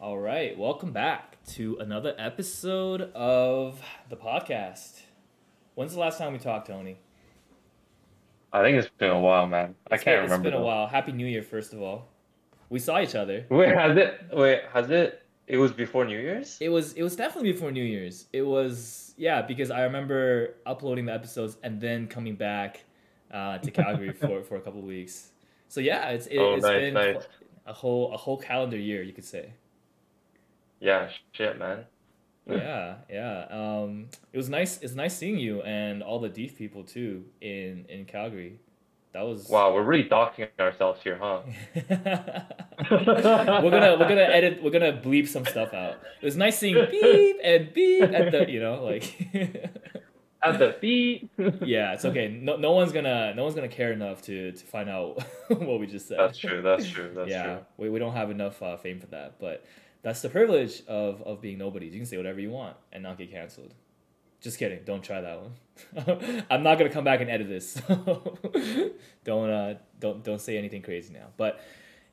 All right, welcome back to another episode of the podcast. When's the last time we talked, Tony? I think it's been a while, man. I can't been, remember. It's been a while. Happy New Year, first of all. We saw each other. Wait, has it? Wait, has it? It was before New Year's. It was it was definitely before New Year's. It was yeah because I remember uploading the episodes and then coming back uh, to Calgary for, for a couple of weeks. So yeah, it's it, Oh, has nice, been nice. a whole a whole calendar year, you could say. Yeah, shit, man. yeah, yeah. Um, it was nice. It's nice seeing you and all the deep people too in in Calgary. That was Wow, we're really doxing ourselves here, huh? we're gonna we're gonna edit. We're gonna bleep some stuff out. It was nice seeing beep and beep at the you know like. At the beat. yeah, it's okay. No, no one's gonna no one's gonna care enough to to find out what we just said. That's true. That's true. That's yeah, true. we, we don't have enough uh, fame for that, but that's the privilege of of being nobodies. You can say whatever you want and not get canceled. Just kidding. Don't try that one. I'm not gonna come back and edit this. Don't uh don't don't say anything crazy now. But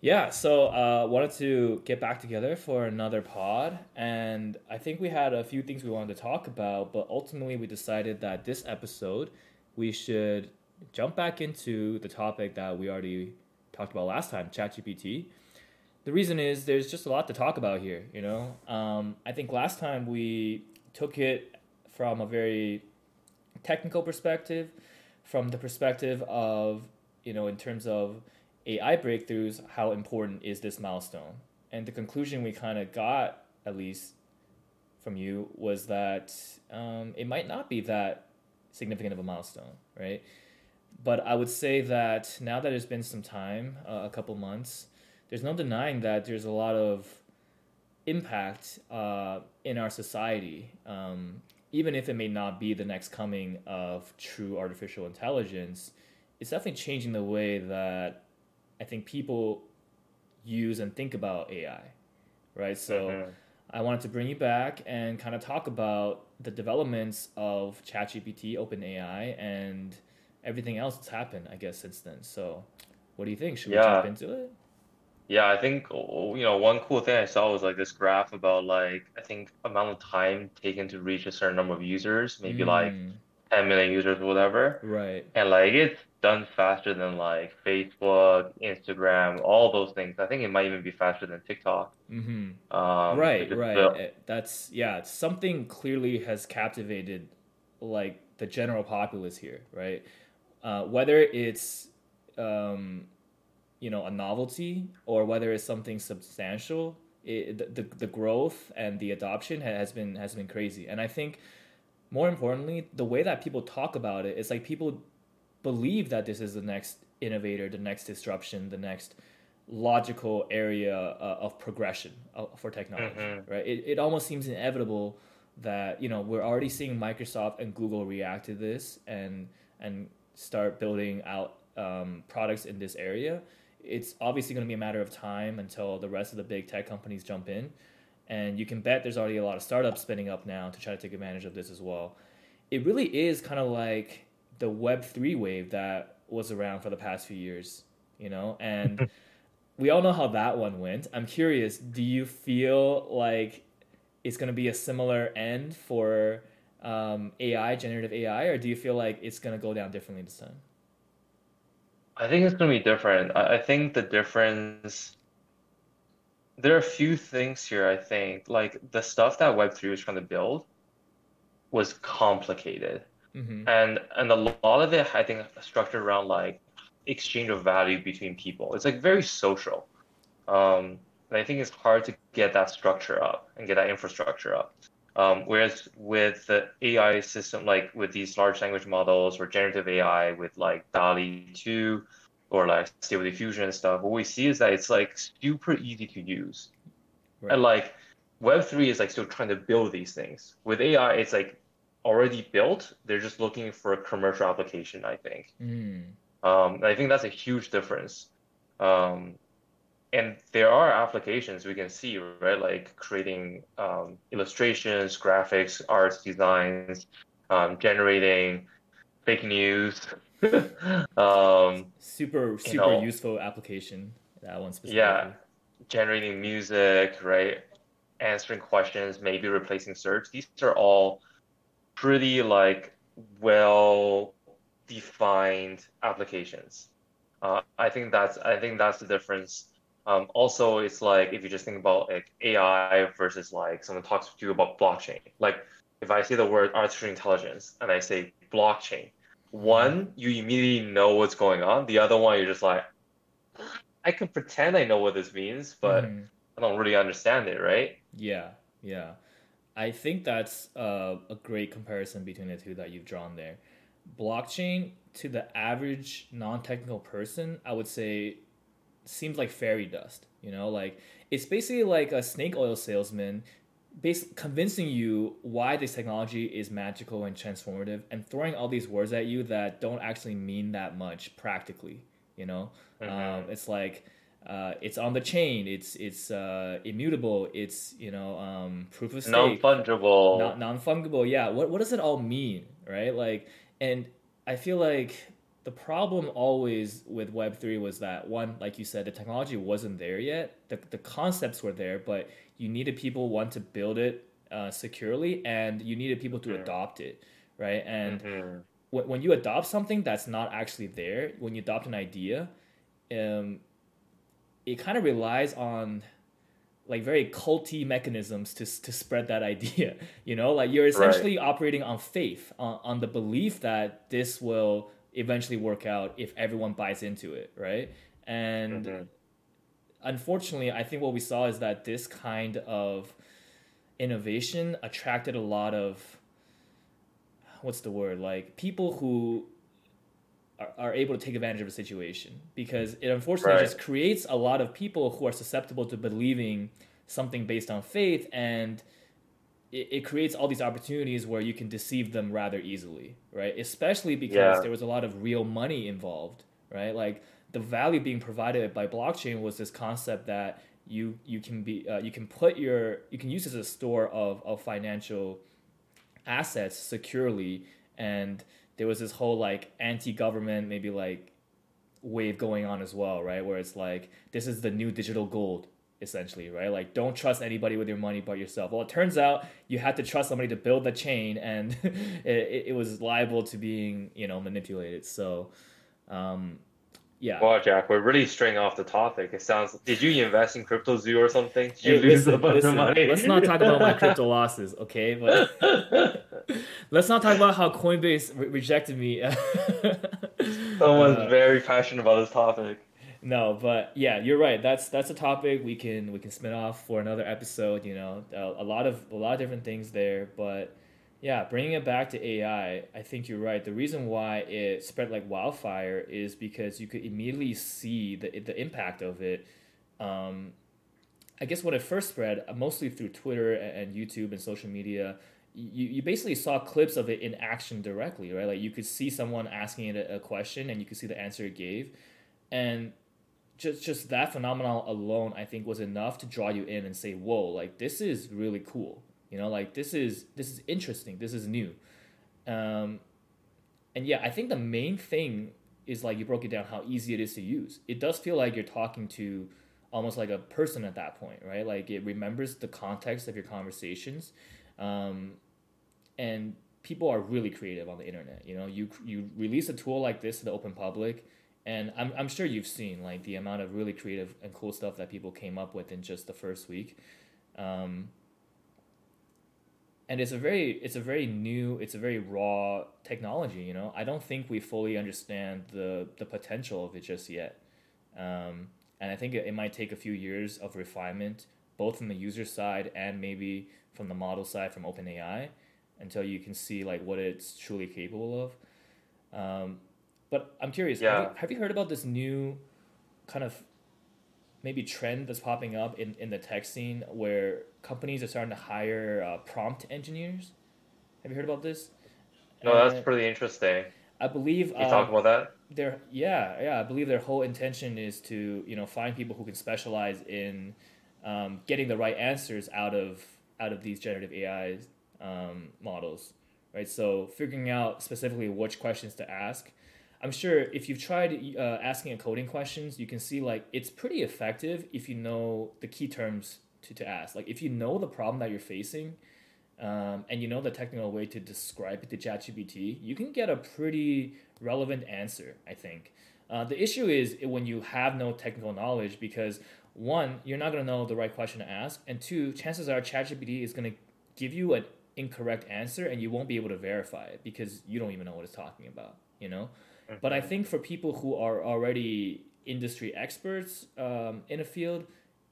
yeah, so uh wanted to get back together for another pod and I think we had a few things we wanted to talk about, but ultimately we decided that this episode we should jump back into the topic that we already talked about last time, ChatGPT. The reason is there's just a lot to talk about here, you know. Um, I think last time we took it from a very technical perspective, from the perspective of, you know, in terms of AI breakthroughs, how important is this milestone? And the conclusion we kind of got, at least from you, was that um, it might not be that significant of a milestone, right? But I would say that now that it's been some time, uh, a couple months, there's no denying that there's a lot of impact uh, in our society. Um, even if it may not be the next coming of true artificial intelligence, it's definitely changing the way that I think people use and think about AI, right? So Mhm. I wanted to bring you back and kind of talk about the developments of ChatGPT, OpenAI, and everything else that's happened, I guess, since then. So, what do you think? Should we Yeah. jump into it? Yeah, I think oh, you know one cool thing I saw was like this graph about like I think amount of time taken to reach a certain number of users, maybe like Mm, 10 million users or whatever. right. And like it's done faster than like Facebook, Instagram, all those things. I think it might even be faster than TikTok. Mm-hmm. Um, right, right. the- Uh, That's yeah. Something clearly has captivated, like the general populace here, right? Uh, whether it's, um, you know, a novelty or whether it's something substantial, it, the, the the growth and the adoption has been has been crazy. And I think, more importantly, the way that people talk about it's like people believe that this is the next innovator, the next disruption, the next logical area uh, of progression uh, for technology, Mhm. right? It, it almost seems inevitable that you know we're already seeing Microsoft and Google react to this and and start building out um, products in this area. It's obviously going to be a matter of time until the rest of the big tech companies jump in, and you can bet there's already a lot of startups spinning up now to try to take advantage of this as well. It really is kind of like the Web three wave that was around for the past few years, you know, and we all know how that one went. I'm curious, do you feel like it's going to be a similar end for um, AI, generative AI, or do you feel like it's going to go down differently this time? I think it's gonna be different. I, I think the difference, there are a few things here, I think. Like the stuff that Web3 was trying to build was complicated. Mm-hmm. And and a lot of it, I think, structured around like exchange of value between people. It's like very social. Um, and I think it's hard to get that structure up and get that infrastructure up. Um, whereas with the AI system, like with these large language models or generative AI with like DALL-E 2 or like Stable Diffusion and stuff, what we see is that it's like super easy to use. Right. And like Web3 is like still trying to build these things. With AI, it's like already built. They're just looking for a commercial application, I think. Mm. Um, I think that's a huge difference. Um, and there are applications we can see, right? Like creating um, illustrations, graphics, arts, designs, um, generating fake news. um, Super, super know, useful application. That one specifically. yeah, generating music, right? answering questions, maybe replacing search. These are all pretty like well defined applications. Uh, I think that's I think that's the difference. Um, also, it's like if you just think about like AI versus like someone talks to you about blockchain. Like if I say the word artificial intelligence and I say blockchain, one you immediately know what's going on. The other one you're just like, I can pretend I know what this means, but mm. I don't really understand it, right? Yeah, yeah. I think that's uh, a great comparison between the two that you've drawn there. Blockchain to the average non-technical person, I would say, seems like fairy dust. You know, like it's basically like a snake oil salesman, basically convincing you why this technology is magical and transformative, and throwing all these words at you that don't actually mean that much practically. You know, mm-hmm. um, it's like uh, it's on the chain. It's it's uh, immutable. It's you know um, proof of stake. Non fungible. Non non fungible. Yeah. What what does it all mean, right? Like, and I feel like the problem always with Web three was that one, like you said, the technology wasn't there yet. The the concepts were there, but you needed people want to build it uh, securely, and you needed people to adopt it, right? And mm-hmm. when when you adopt something that's not actually there, when you adopt an idea, um, it kind of relies on like very culty mechanisms to to spread that idea. You know, like you're essentially right. operating on faith, on, on the belief that this will eventually work out if everyone buys into it, right? And mm-hmm. unfortunately, I think what we saw is that this kind of innovation attracted a lot of what's the word like people who are, are able to take advantage of a situation because it unfortunately right. just creates a lot of people who are susceptible to believing something based on faith and it, it creates all these opportunities where you can deceive them rather easily right? Especially because yeah. there was a lot of real money involved right? Like the value being provided by blockchain was this concept that you you can be uh, you can put your you can use as a store of, of financial assets securely. And there was this whole like anti-government maybe like wave going on as well right? Where it's like this is the new digital gold essentially right like don't trust anybody with your money but yourself well it turns out you had to trust somebody to build the chain and it, it was liable to being you know manipulated so um, yeah. Wow, Jack, we're really straying off the topic. It sounds. Did you invest in CryptoZoo or something? Did you hey, lose listen, a bunch listen, of money? Let's not talk about my crypto losses, okay? But let's not talk about how Coinbase re- rejected me. Someone's uh, very passionate about this topic. No, but yeah, you're right. That's that's a topic we can we can spin off for another episode. You know, a, a lot of a lot of different things there, but yeah, bringing it back to AI, I think you're right. The reason why it spread like wildfire is because you could immediately see the the impact of it. Um, I guess when it first spread, uh, mostly through Twitter and YouTube and social media, you, you basically saw clips of it in action directly, right? Like you could see someone asking it a, a question and you could see the answer it gave. And just just that phenomenon alone, I think, was enough to draw you in and say, "Whoa! Like this is really cool." You know, like this is this is interesting. This is new. Um, and yeah, I think the main thing is like you broke it down how easy it is to use. It does feel like you're talking to almost like a person at that point, right? Like it remembers the context of your conversations, um, and people are really creative on the internet. You know, you you release a tool like this to the open public, and I'm I'm sure you've seen like the amount of really creative and cool stuff that people came up with in just the first week. Um, and it's a very it's a very new it's a very raw technology you know? I don't think we fully understand the the potential of it just yet. Um, and i think it, it might take a few years of refinement both from the user side and maybe from the model side from openai until you can see like what it's truly capable of. Um, but i'm curious yeah. have, you, have you heard about this new kind of maybe trend that's popping up in, in the tech scene where companies are starting to hire uh, prompt engineers. Have you heard about this? No, uh, that's pretty interesting. I believe. You talk about that? Their yeah yeah I believe their whole intention is to you know find people who can specialize in um, getting the right answers out of out of these generative AI um, models, right? So figuring out specifically which questions to ask I'm sure if you've tried uh, asking a coding questions, you can see like it's pretty effective if you know the key terms to, to ask. Like if you know the problem that you're facing, um, and you know the technical way to describe it to ChatGPT, you can get a pretty relevant answer. I think. Uh, the issue is when you have no technical knowledge because one, you're not going to know the right question to ask, and two, chances are ChatGPT is going to give you an incorrect answer and you won't be able to verify it because you don't even know what it's talking about. You know. Mm-hmm. But I think for people who are already industry experts um, in a field,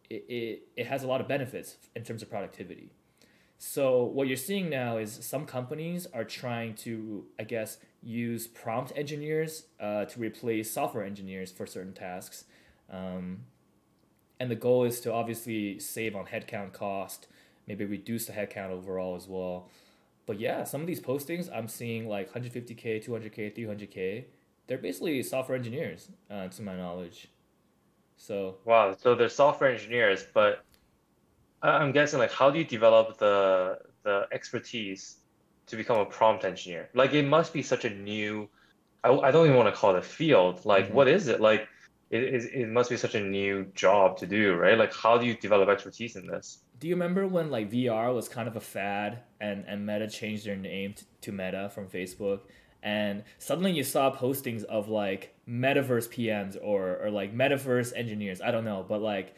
it, it, it has a lot of benefits in terms of productivity. So what you're seeing now is some companies are trying to, I guess, use prompt engineers uh, to replace software engineers for certain tasks. Um, and the goal is to obviously save on headcount cost, maybe reduce the headcount overall as well. But yeah, some of these postings I'm seeing like 150k, 200k, 300k. They're basically software engineers, uh, to my knowledge. So wow, so they're software engineers, but I'm guessing like how do you develop the the expertise to become a prompt engineer? Like it must be such a new I, I don't even want to call it a field. Like mm-hmm. what is it? Like it, it, it must be such a new job to do, right? Like how do you develop expertise in this? Do you remember when like VR was kind of a fad and, and Meta changed their name to, to Meta from Facebook? And suddenly you saw postings of like metaverse PMs or or like metaverse engineers. I don't know, but like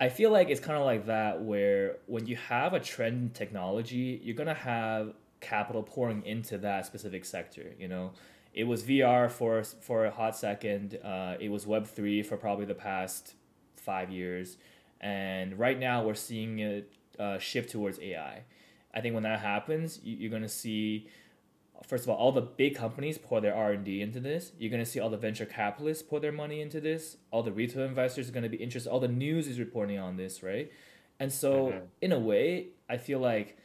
I feel like it's kind of like that where when you have a trend in technology, you're gonna have capital pouring into that specific sector. You know, it was VR for for a hot second. Uh, it was Web three for probably the past five years, and right now we're seeing it uh, shift towards AI. I think when that happens, you, you're gonna see first of all, all the big companies pour their R and D into this. You're gonna see all the venture capitalists pour their money into this. All the retail investors are gonna be interested. All the news is reporting on this, right? And so, mm-hmm. in a way, I feel like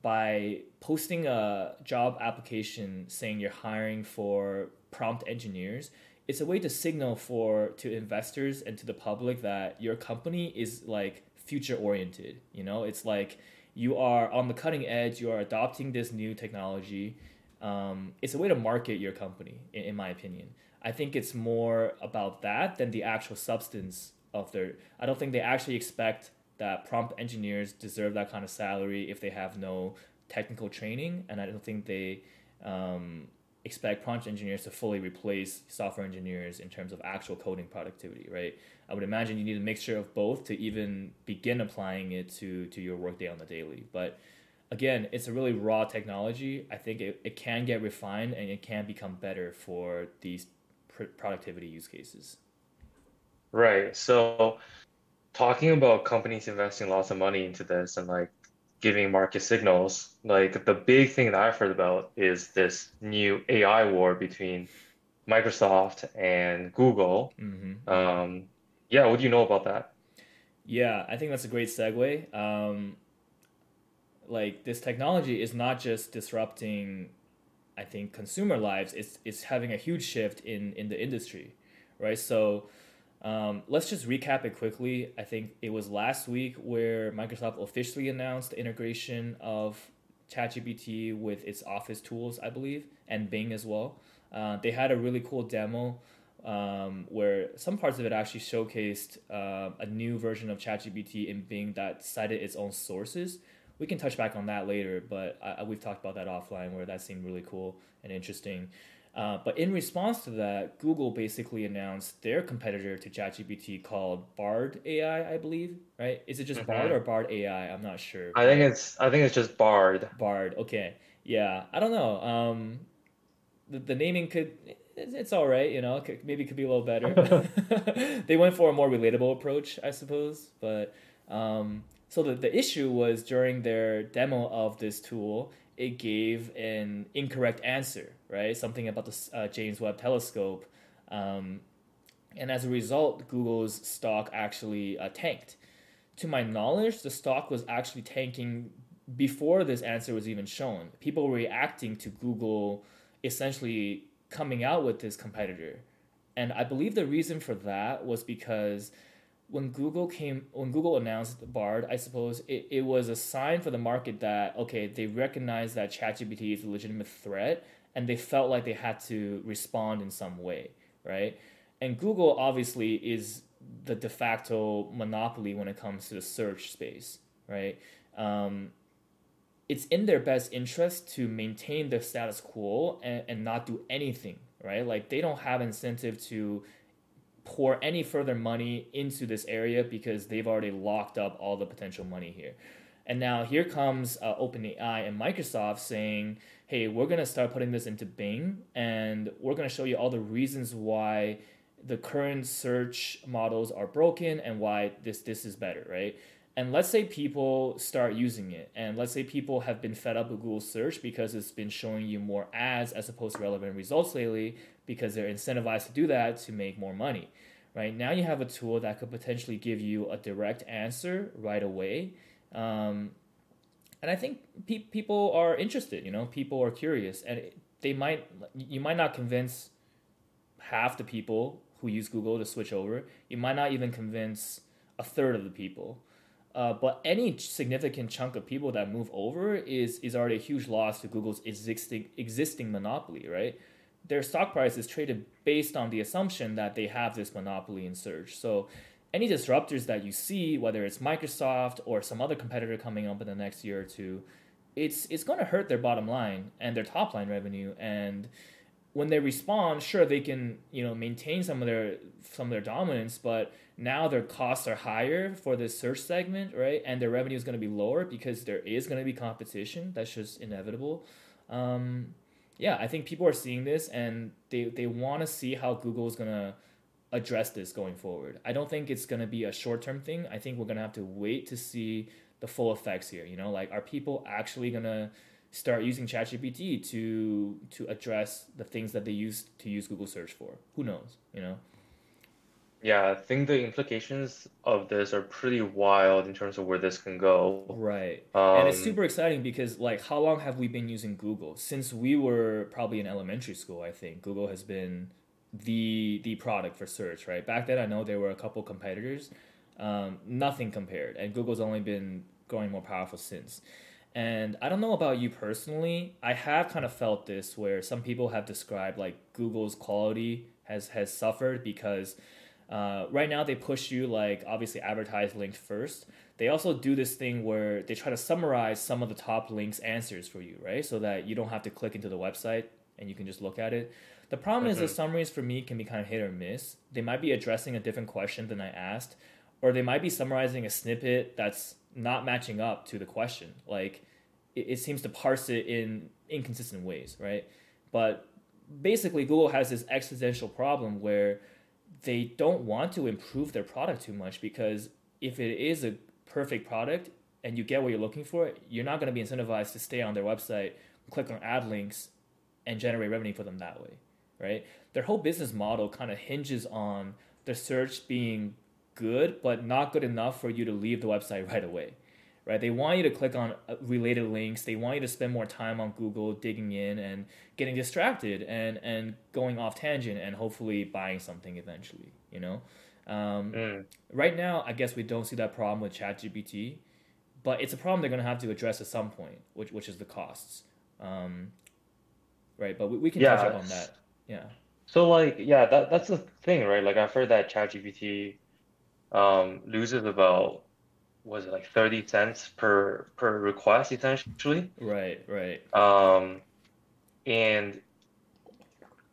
by posting a job application saying you're hiring for prompt engineers, it's a way to signal for to investors and to the public that your company is like future oriented. You know, it's like you are on the cutting edge. You are adopting this new technology um, it's a way to market your company, in, in my opinion. I think it's more about that than the actual substance of their. I don't think they actually expect that prompt engineers deserve that kind of salary if they have no technical training, and I don't think they um, expect prompt engineers to fully replace software engineers in terms of actual coding productivity, right? I would imagine you need a mixture of both to even begin applying it to to your workday on the daily, but again, it's a really raw technology. I think it, it can get refined and it can become better for these pr- productivity use cases. Right. So, talking about companies investing lots of money into this and like giving market signals, like the big thing that I've heard about is this new AI war between Microsoft and Google. Mm-hmm. Um, yeah, what do you know about that? Yeah, I think that's a great segue. Um, like this technology is not just disrupting I think consumer lives, it's it's having a huge shift in in the industry, right? So um, let's just recap it quickly. I think it was last week where Microsoft officially announced the integration of ChatGPT with its Office tools, I believe, and Bing as well. Uh, they had a really cool demo um, where some parts of it actually showcased uh, a new version of ChatGPT in Bing that cited its own sources we can touch back on that later, but I, we've talked about that offline where that seemed really cool and interesting. Uh, but in response to that, Google basically announced their competitor to ChatGPT called Bard AI, I believe. Right? Is it just mm-hmm. Bard or Bard AI? I'm not sure. I think it's I think it's just Bard. Bard. Okay. Yeah. I don't know. Um, the, the naming could it's, it's all right. You know, could, maybe it could be a little better. they went for a more relatable approach, I suppose. But um, so the, the issue was during their demo of this tool, it gave an incorrect answer, right? Something about the uh, James Webb Telescope. Um, and as a result, Google's stock actually uh, tanked. To my knowledge, the stock was actually tanking before this answer was even shown. People were reacting to Google essentially coming out with this competitor. And I believe the reason for that was because when Google came when Google announced Bard, I suppose it, it was a sign for the market that okay, they recognize that ChatGPT is a legitimate threat and they felt like they had to respond in some way, right? And Google obviously is the de facto monopoly when it comes to the search space, right? Um, it's in their best interest to maintain the status quo and, and not do anything, right? Like they don't have incentive to pour any further money into this area because they've already locked up all the potential money here. And now here comes uh, OpenAI and Microsoft saying, hey, we're going to start putting this into Bing and we're going to show you all the reasons why the current search models are broken and why this this is better, right? And let's say people start using it, and let's say people have been fed up with Google search because it's been showing you more ads as opposed to relevant results lately because they're incentivized to do that to make more money. Right now, you have a tool that could potentially give you a direct answer right away. Um, and I think pe- people are interested, you know, people are curious, and they might, you might not convince half the people who use Google to switch over. You might not even convince a third of the people. Uh, but any significant chunk of people that move over is is already a huge loss to Google's existing existing monopoly, right? Their stock price is traded based on the assumption that they have this monopoly in search. So any disruptors that you see, whether it's Microsoft or some other competitor coming up in the next year or two, it's it's going to hurt their bottom line and their top line revenue and when they respond, sure they can you know maintain some of their some of their dominance, but now their costs are higher for the search segment, right? And their revenue is going to be lower because there is going to be competition. That's just inevitable. Um, yeah, I think people are seeing this and they they want to see how Google is going to address this going forward. I don't think it's going to be a short term thing. I think we're going to have to wait to see the full effects here. You know, like are people actually going to start using ChatGPT to to address the things that they used to use Google search for. Who knows, you know? Yeah, I think the implications of this are pretty wild in terms of where this can go. Right. Um, and it's super exciting because like how long have we been using Google? Since we were probably in elementary school, I think. Google has been the the product for search, right? Back then I know there were a couple competitors. Um, nothing compared. And Google's only been growing more powerful since. And I don't know about you personally. I have kind of felt this where some people have described like Google's quality has has suffered because uh, right now they push you like obviously advertise linked first. They also do this thing where they try to summarize some of the top links answers for you, right? So that you don't have to click into the website and you can just look at it. The problem is the summaries for me can be kind of hit or miss. They might be addressing a different question than I asked, or they might be summarizing a snippet that's not matching up to the question. Like it, it seems to parse it in inconsistent ways, right? But basically, Google has this existential problem where they don't want to improve their product too much because if it is a perfect product and you get what you're looking for, you're not going to be incentivized to stay on their website, click on ad links, and generate revenue for them that way, right? Their whole business model kind of hinges on the search being good, but not good enough for you to leave the website right away, right? They want you to click on uh, related links. They want you to spend more time on Google digging in and getting distracted and and going off tangent and hopefully buying something eventually. You know, um, mm. right now I guess we don't see that problem with ChatGPT, but it's a problem they're gonna have to address at some point, which which is the costs. Um, right, but we, we can Yeah, touch up on that. Yeah. So like yeah, that that's the thing, right? Like I've heard that ChatGPT um, loses about was it like 30 cents per per request essentially. Right. Right. Um, and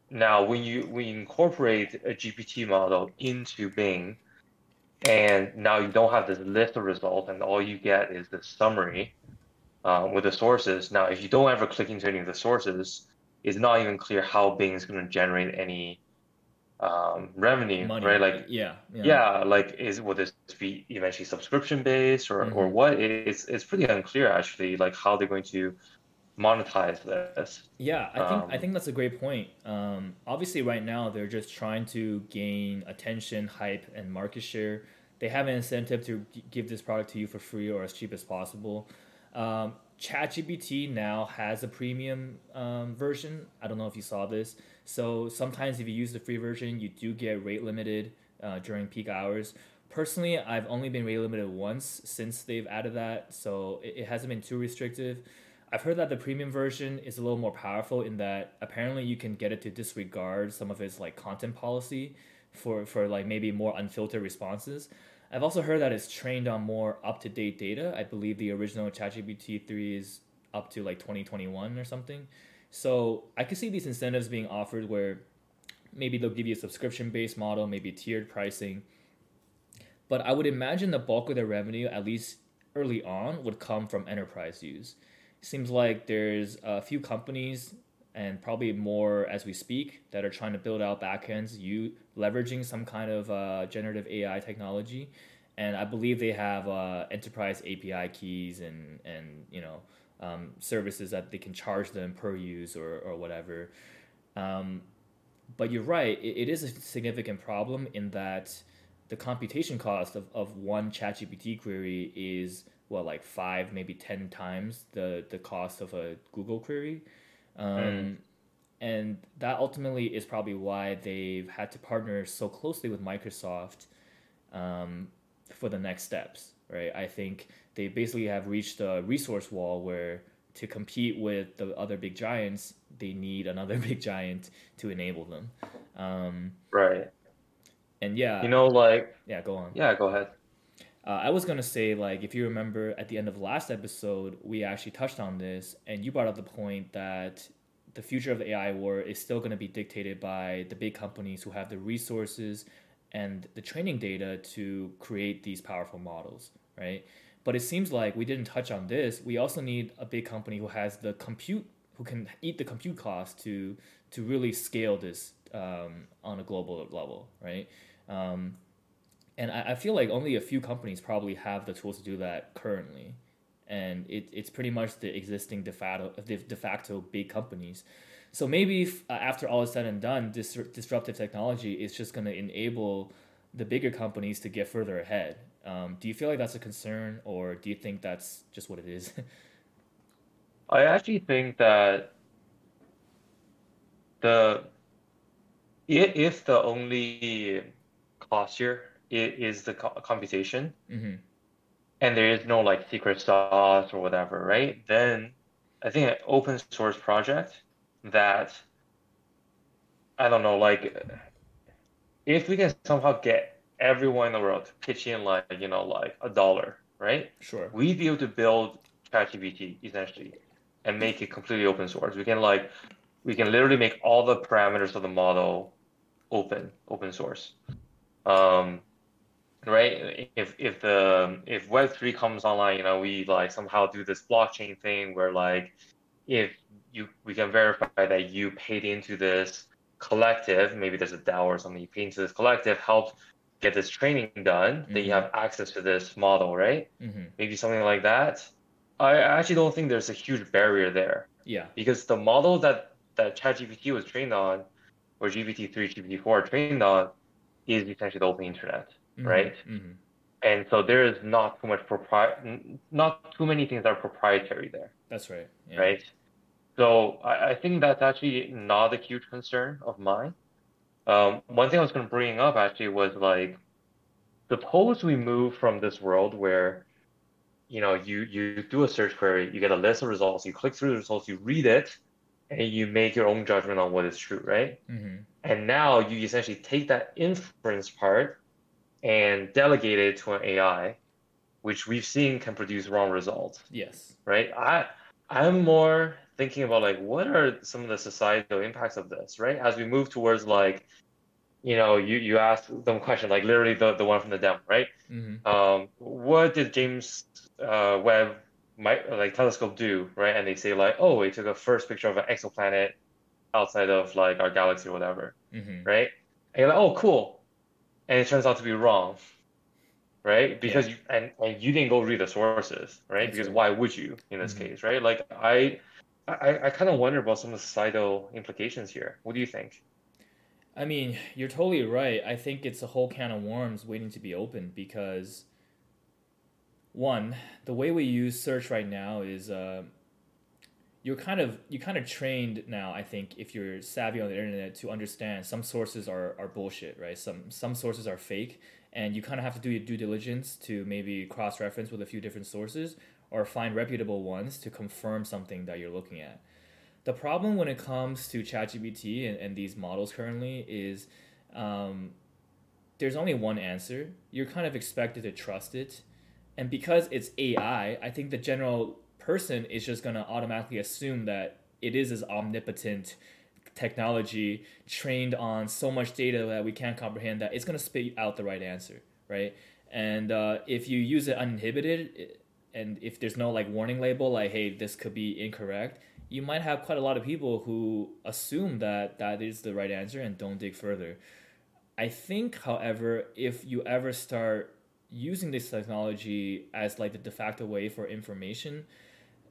now when you we incorporate a GPT model into Bing, and now you don't have this list of results, and all you get is the summary um, with the sources. Now, if you don't ever click into any of the sources, it's not even clear how Bing is going to generate any um, revenue, Money. right? Like yeah. yeah, like is will this be eventually subscription based or or Mhm. what? It's it's pretty unclear actually, like how they're going to monetize this. Yeah, I think I Um, think that's a great point. Um, obviously, right now they're just trying to gain attention, hype, and market share. They have an incentive to give this product to you for free or as cheap as possible. Um, ChatGPT now has a premium um, version. I don't know if you saw this. So sometimes if you use the free version, you do get rate limited uh, during peak hours. Personally, I've only been rate limited once since they've added that, so it, it hasn't been too restrictive. I've heard that the premium version is a little more powerful in that apparently you can get it to disregard some of its like content policy. for for like maybe more unfiltered responses. I've also heard that it's trained on more up to date data. I believe the original ChatGPT three is up to like twenty twenty one or something. So I could see these incentives being offered where maybe they'll give you a subscription based model, maybe tiered pricing. But I would imagine the bulk of their revenue, at least early on, would come from enterprise use. Seems like there's a few companies and probably more as we speak that are trying to build out backends, you leveraging some kind of uh, generative AI technology, and I believe they have uh, enterprise API keys and and you know um, services that they can charge them per use or or whatever. Um, but you're right, it, it is a significant problem in that the computation cost of, of one ChatGPT query is well like five maybe ten times the the cost of a Google query. Um, mm. And that ultimately is probably why they've had to partner so closely with Microsoft um, for the next steps, right? I think they basically have reached a resource wall where to compete with the other big giants, they need another big giant to enable them. Um, right. And yeah, you know, like yeah, go on. Yeah, go ahead. Uh, I was gonna say like if you remember at the end of last episode, we actually touched on this, and you brought up the point that the future of the AI war is still going to be dictated by the big companies who have the resources and the training data to create these powerful models, right? But it seems like we didn't touch on this. We also need a big company who has the compute, who can eat the compute cost to to really scale this um, on a global level, right? Um, and I, I feel like only a few companies probably have the tools to do that currently and it, it's pretty much the existing de facto, de facto big companies. So maybe if, uh, after all is said and done, dis- disruptive technology is just going to enable the bigger companies to get further ahead. Um, do you feel like that's a concern, or do you think that's just what it is? I actually think that the if the only cost here is the computation, mm-hmm and there is no like secret sauce or whatever, right? Then I think an open source project that I don't know, like if we can somehow get everyone in the world to pitch in like you know like a dollar, right? Sure. We'd be able to build ChatGPT essentially and make it completely open source. We can like we can literally make all the parameters of the model open open source. Um, right? If if the if Web three comes online, you know, we like somehow do this blockchain thing where like if you we can verify that you paid into this collective, maybe there's a DAO or something, you paid into this collective, helped get this training done, mm-hmm. then you have access to this model, right? Mm-hmm. Maybe something like that. I actually don't think there's a huge barrier there. Yeah. Because the model that that ChatGPT was trained on, or GPT three, GPT four trained on, is essentially the open internet mm-hmm. right? Mm-hmm. And so there is not too much propri- not too many things that are proprietary there. That's right. Yeah. Right. So I, I, think that's actually not a huge concern of mine. Um, one thing I was going to bring up actually was like, suppose we move from this world where, you know, you you do a search query, you get a list of results, you click through the results, you read it, and you make your own judgment on what is true, right? Mm-hmm. And now you essentially take that inference part and delegate it to an AI, which we've seen can produce wrong results. Yes. Right. I I'm more thinking about like what are some of the societal impacts of this, right? As we move towards like, you know, you you ask them question like literally the the one from the demo, right? Mm-hmm. Um, what did James uh, Webb like telescope do, right? And they say like, oh, it took a first picture of an exoplanet outside of like our galaxy or whatever, mm-hmm. right? And you're like, oh, cool and it turns out to be wrong right because yeah. you and, and you didn't go read the sources right That's because right. why would you in this mm-hmm. case right like i i, I kind of wonder about some of the societal implications here. What do you think? I mean you're totally right. I think it's a whole can of worms waiting to be opened because one the way we use search right now is uh, you're kind of you kind of trained now i think if you're savvy on the internet to understand some sources are, are bullshit right? Some some sources are fake and you kind of have to do your due diligence to maybe cross reference with a few different sources or find reputable ones to confirm something that you're looking at the problem when it comes to ChatGPT and, and these models currently is um, there's only one answer. You're kind of expected to trust it. And because it's AI, I think the general person is just going to automatically assume that it is this omnipotent technology trained on so much data that we can't comprehend that it's going to spit out the right answer, right? And uh, if you use it uninhibited, and if there's no like warning label like hey this could be incorrect you might have quite a lot of people who assume that that is the right answer and don't dig further. I think however if you ever start using this technology as like the de facto way for information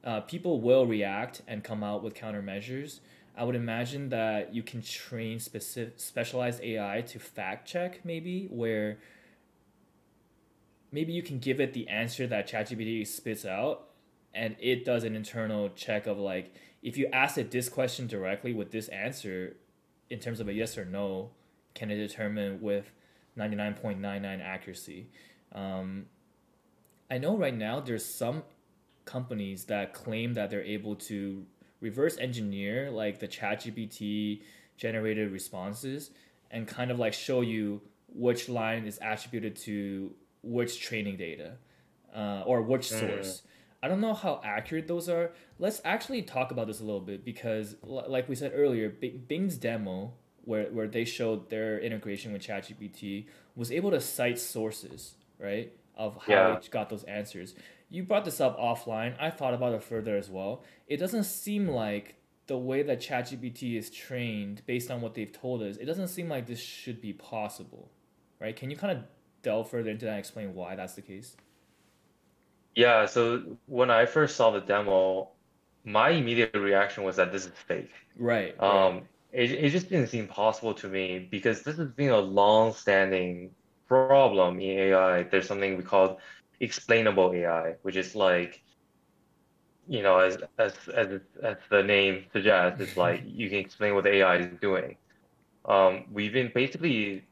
uh, people will react and come out with countermeasures. I would imagine that you can train specific specialized ai to fact check maybe where maybe you can give it the answer that ChatGPT spits out, and it does an internal check of like if you ask it this question directly with this answer, in terms of a yes or no, can it determine with ninety nine point nine nine accuracy? Um, I know right now there's some companies that claim that they're able to reverse engineer like the ChatGPT generated responses and kind of like show you which line is attributed to which training data uh, or which mm. source. Mm. I don't know how accurate those are. Let's actually talk about this a little bit because, like we said earlier, Bing's demo, where, where they showed their integration with ChatGPT, was able to cite sources, right, of how yeah. it got those answers. You brought this up offline. I thought about it further as well. It doesn't seem like the way that ChatGPT is trained, based on what they've told us, it doesn't seem like this should be possible, right? Can you kind of delve further into that and explain why that's the case? Yeah, so when I first saw the demo, my immediate reaction was that this is fake. Right. Um, right. It, it just didn't seem possible to me because this has been a long-standing problem in AI. There's something we call explainable AI, which is like, you know, as as as, as the name suggests, it's like you can explain what the AI is doing. Um, we've been basically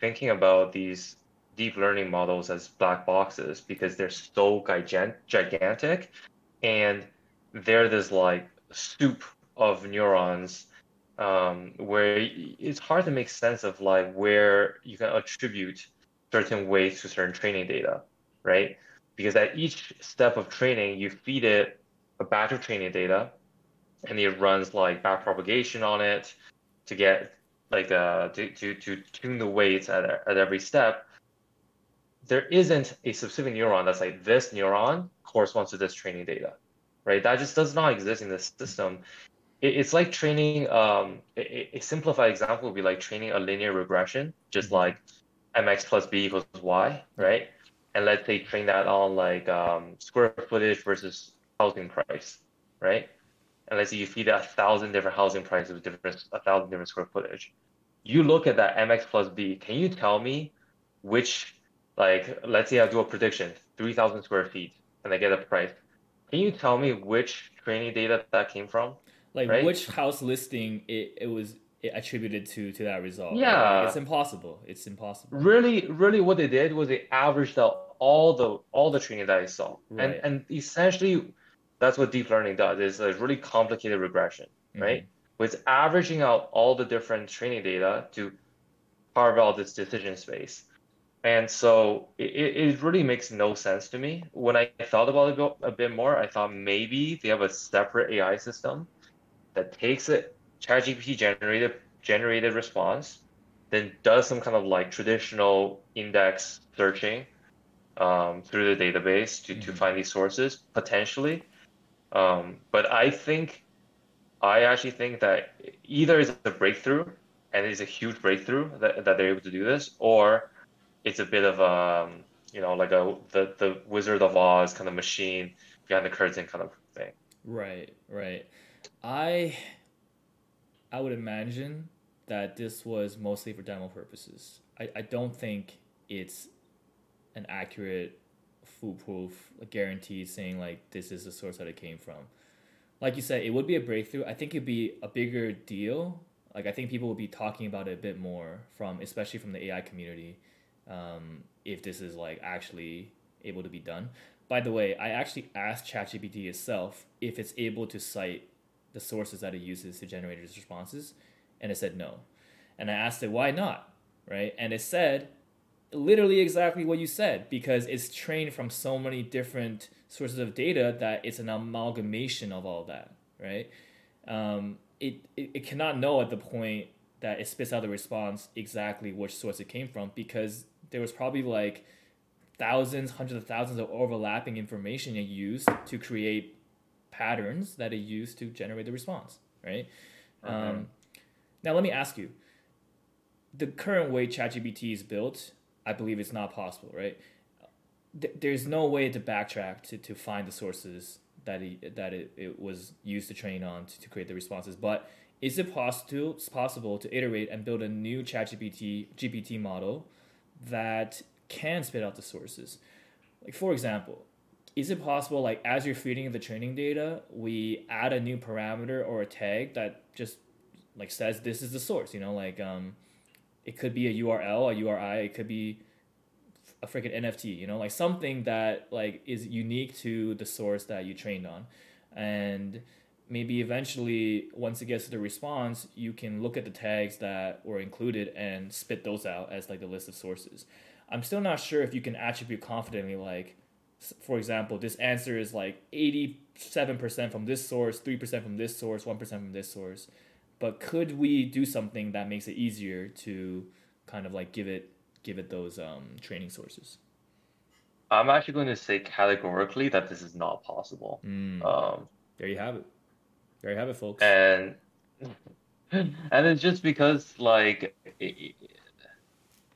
thinking about these deep learning models as black boxes because they're so gigantic and they're this like soup of neurons um, where it's hard to make sense of like where you can attribute certain weights to certain training data, right? Because at each step of training, you feed it a batch of training data and it runs like backpropagation on it to get like uh, to, to, to tune the weights at, at every step there isn't a specific neuron that's like this neuron corresponds to this training data, right? That just does not exist in the system. It, it's like training. Um, a, a, simplified example would be like training a linear regression, just mm-hmm. like mx plus b equals y, right? And let's say train that on like um, square footage versus housing price, right? And let's say you feed a thousand different housing prices with different a thousand different square footage. You look at that mx plus b. Can you tell me which like let's say I do a prediction, 3,000 square feet, and I get a price. Can you tell me which training data that came from? Like right? which house listing it, it was attributed to to that result? Yeah, like, it's impossible. It's impossible. Really, really, what they did was they averaged out all the all the training that I saw, right. and and essentially, that's what deep learning does. It's a really complicated regression, mm-hmm. right? With averaging out all the different training data to carve out this decision space. And so it, it really makes no sense to me. When I thought about it a bit more, I thought maybe they have a separate AI system that takes a ChatGPT generated generated response, then does some kind of like traditional index searching um, through the database to, mm-hmm. to find these sources potentially. Um, but I think, I actually think that either it's a breakthrough and it's a huge breakthrough that, that they're able to do this, or it's a bit of um, you know like a the the Wizard of Oz kind of machine behind the curtain kind of thing. Right, right. I I would imagine that this was mostly for demo purposes. I, I don't think it's an accurate, foolproof, guarantee saying like this is the source that it came from. Like you said, it would be a breakthrough. I think it'd be a bigger deal. Like I think people would be talking about it a bit more from, especially from the AI community um, if this is like actually able to be done. By the way, I actually asked ChatGPT itself if it's able to cite the sources that it uses to generate its responses, and it said no. And I asked it why not, right? And it said literally exactly what you said because it's trained from so many different sources of data that it's an amalgamation of all that, right? Um, it, it, it cannot know at the point that it spits out the response exactly which source it came from because there was probably like thousands, hundreds of thousands of overlapping information it used to create patterns that it used to generate the response, right? Okay. Um, now, let me ask you the current way ChatGPT is built, I believe it's not possible, right? there's no way to backtrack to, to find the sources that it, that it, it was used to train on to, to create the responses. But is it possible possible to iterate and build a new ChatGPT GPT model that can spit out the sources? Like for example, is it possible like as you're feeding the training data, we add a new parameter or a tag that just like says this is the source? You know, like um, it could be a URL, a URI, it could be a freaking NFT, you know, like something that like is unique to the source that you trained on. And maybe eventually once it gets to the response, you can look at the tags that were included and spit those out as like the list of sources. I'm still not sure if you can attribute confidently like for example, this answer is like 87% from this source, 3% from this source, 1% from this source. But could we do something that makes it easier to kind of like give it give it those um, training sources? I'm actually going to say categorically that this is not possible. Mm. Um, there you have it. There you have it, folks. And and it's just because like it,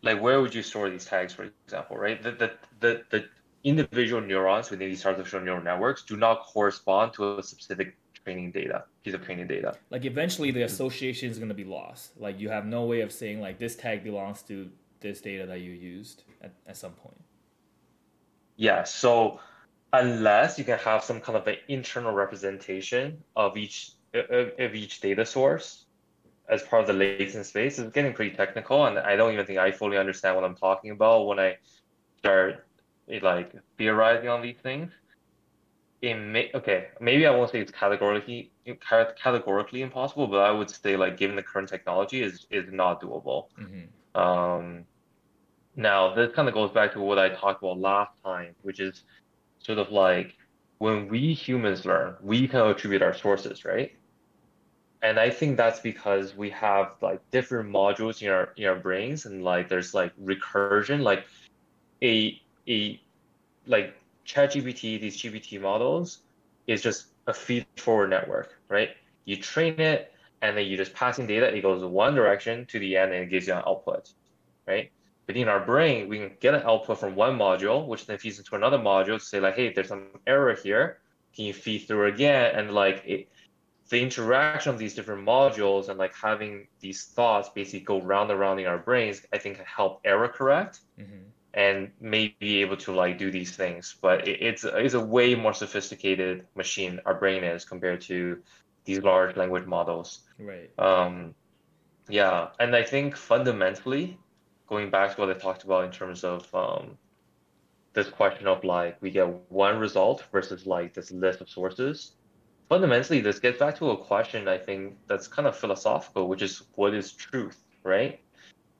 like where would you store these tags, for example, right? The the the, the individual neurons within these artificial neural networks do not correspond to a specific training data, piece of training data. Like eventually the association is going to be lost. Like you have no way of saying like this tag belongs to this data that you used at, at some point. Yeah. So unless you can have some kind of an internal representation of each of each data source as part of the latent space, it's getting pretty technical, and I don't even think I fully understand what I'm talking about when I start like theorizing on these things. It may okay, maybe I won't say it's categorically categorically impossible, but I would say like given the current technology is is not doable. Mm-hmm. Um, now, this kind of goes back to what I talked about last time, which is sort of like when we humans learn, we can attribute our sources, right? And I think that's because we have like different modules in our in our brains, and like there's like recursion, like a a like ChatGPT, these GPT models is just a feed forward network, right? You train it, and then you just passing data. It goes one direction to the end, and it gives you an output right? But in our brain, we can get an output from one module, which then feeds into another module to say like, hey, there's some error here. Can you feed through again? And like it, the interaction of these different modules and like having these thoughts basically go round and round in our brains, I think can help error correct mm-hmm. and may be able to like do these things. But it, it's it's a way more sophisticated machine our brain is compared to these large language models. Right. Um, yeah, and I think fundamentally going back to what I talked about in terms of um, this question of like we get one result versus like this list of sources. Fundamentally, this gets back to a question I think that's kind of philosophical, which is what is truth, right?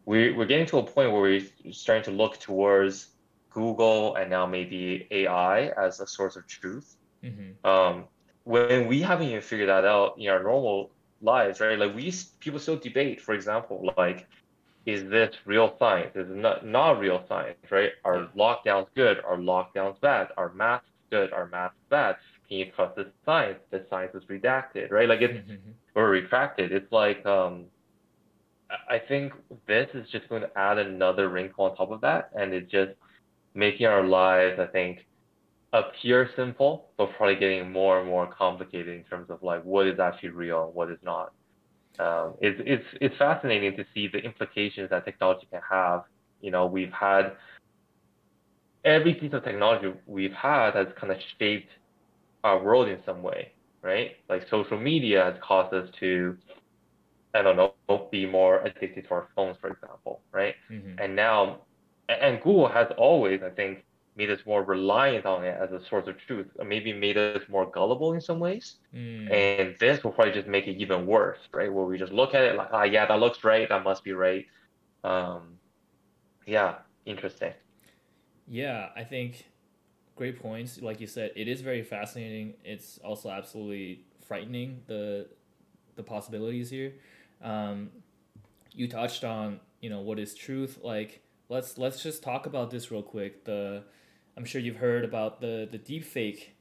We're, we're getting to a point where we're starting to look towards Google and now maybe AI as a source of truth. Mm-hmm. Um, when we haven't even figured that out in our normal lives, right? Like we people still debate, for example, like is this real science? Is it not, not real science, right? Are lockdowns good? Are lockdowns bad? Are masks good? Are masks bad? Can you trust this science? This science is redacted, right? Like it's mm-hmm. or retracted. It's like um, I think this is just going to add another wrinkle on top of that, and it's just making our lives, I think, appear simple, but probably getting more and more complicated in terms of like what is actually real and what is not um, it's, it's, it's fascinating to see the implications that technology can have. You know, we've had every piece of technology we've had has kind of shaped our world in some way, right? Like social media has caused us to, I don't know, be more addicted to our phones, for example, right? Mm-hmm. And now, and Google has always, I think, made us more reliant on it as a source of truth, maybe made us more gullible in some ways. Mm. And this will probably just make it even worse, right? Where we just look at it like, ah, yeah, that looks right, that must be right. Um, yeah, interesting. Yeah, I think great points. Like you said, it is very fascinating. It's also absolutely frightening the the possibilities here. Um, you touched on you know what is truth. Like let's let's just talk about this real quick. The I'm sure you've heard about the the deep fake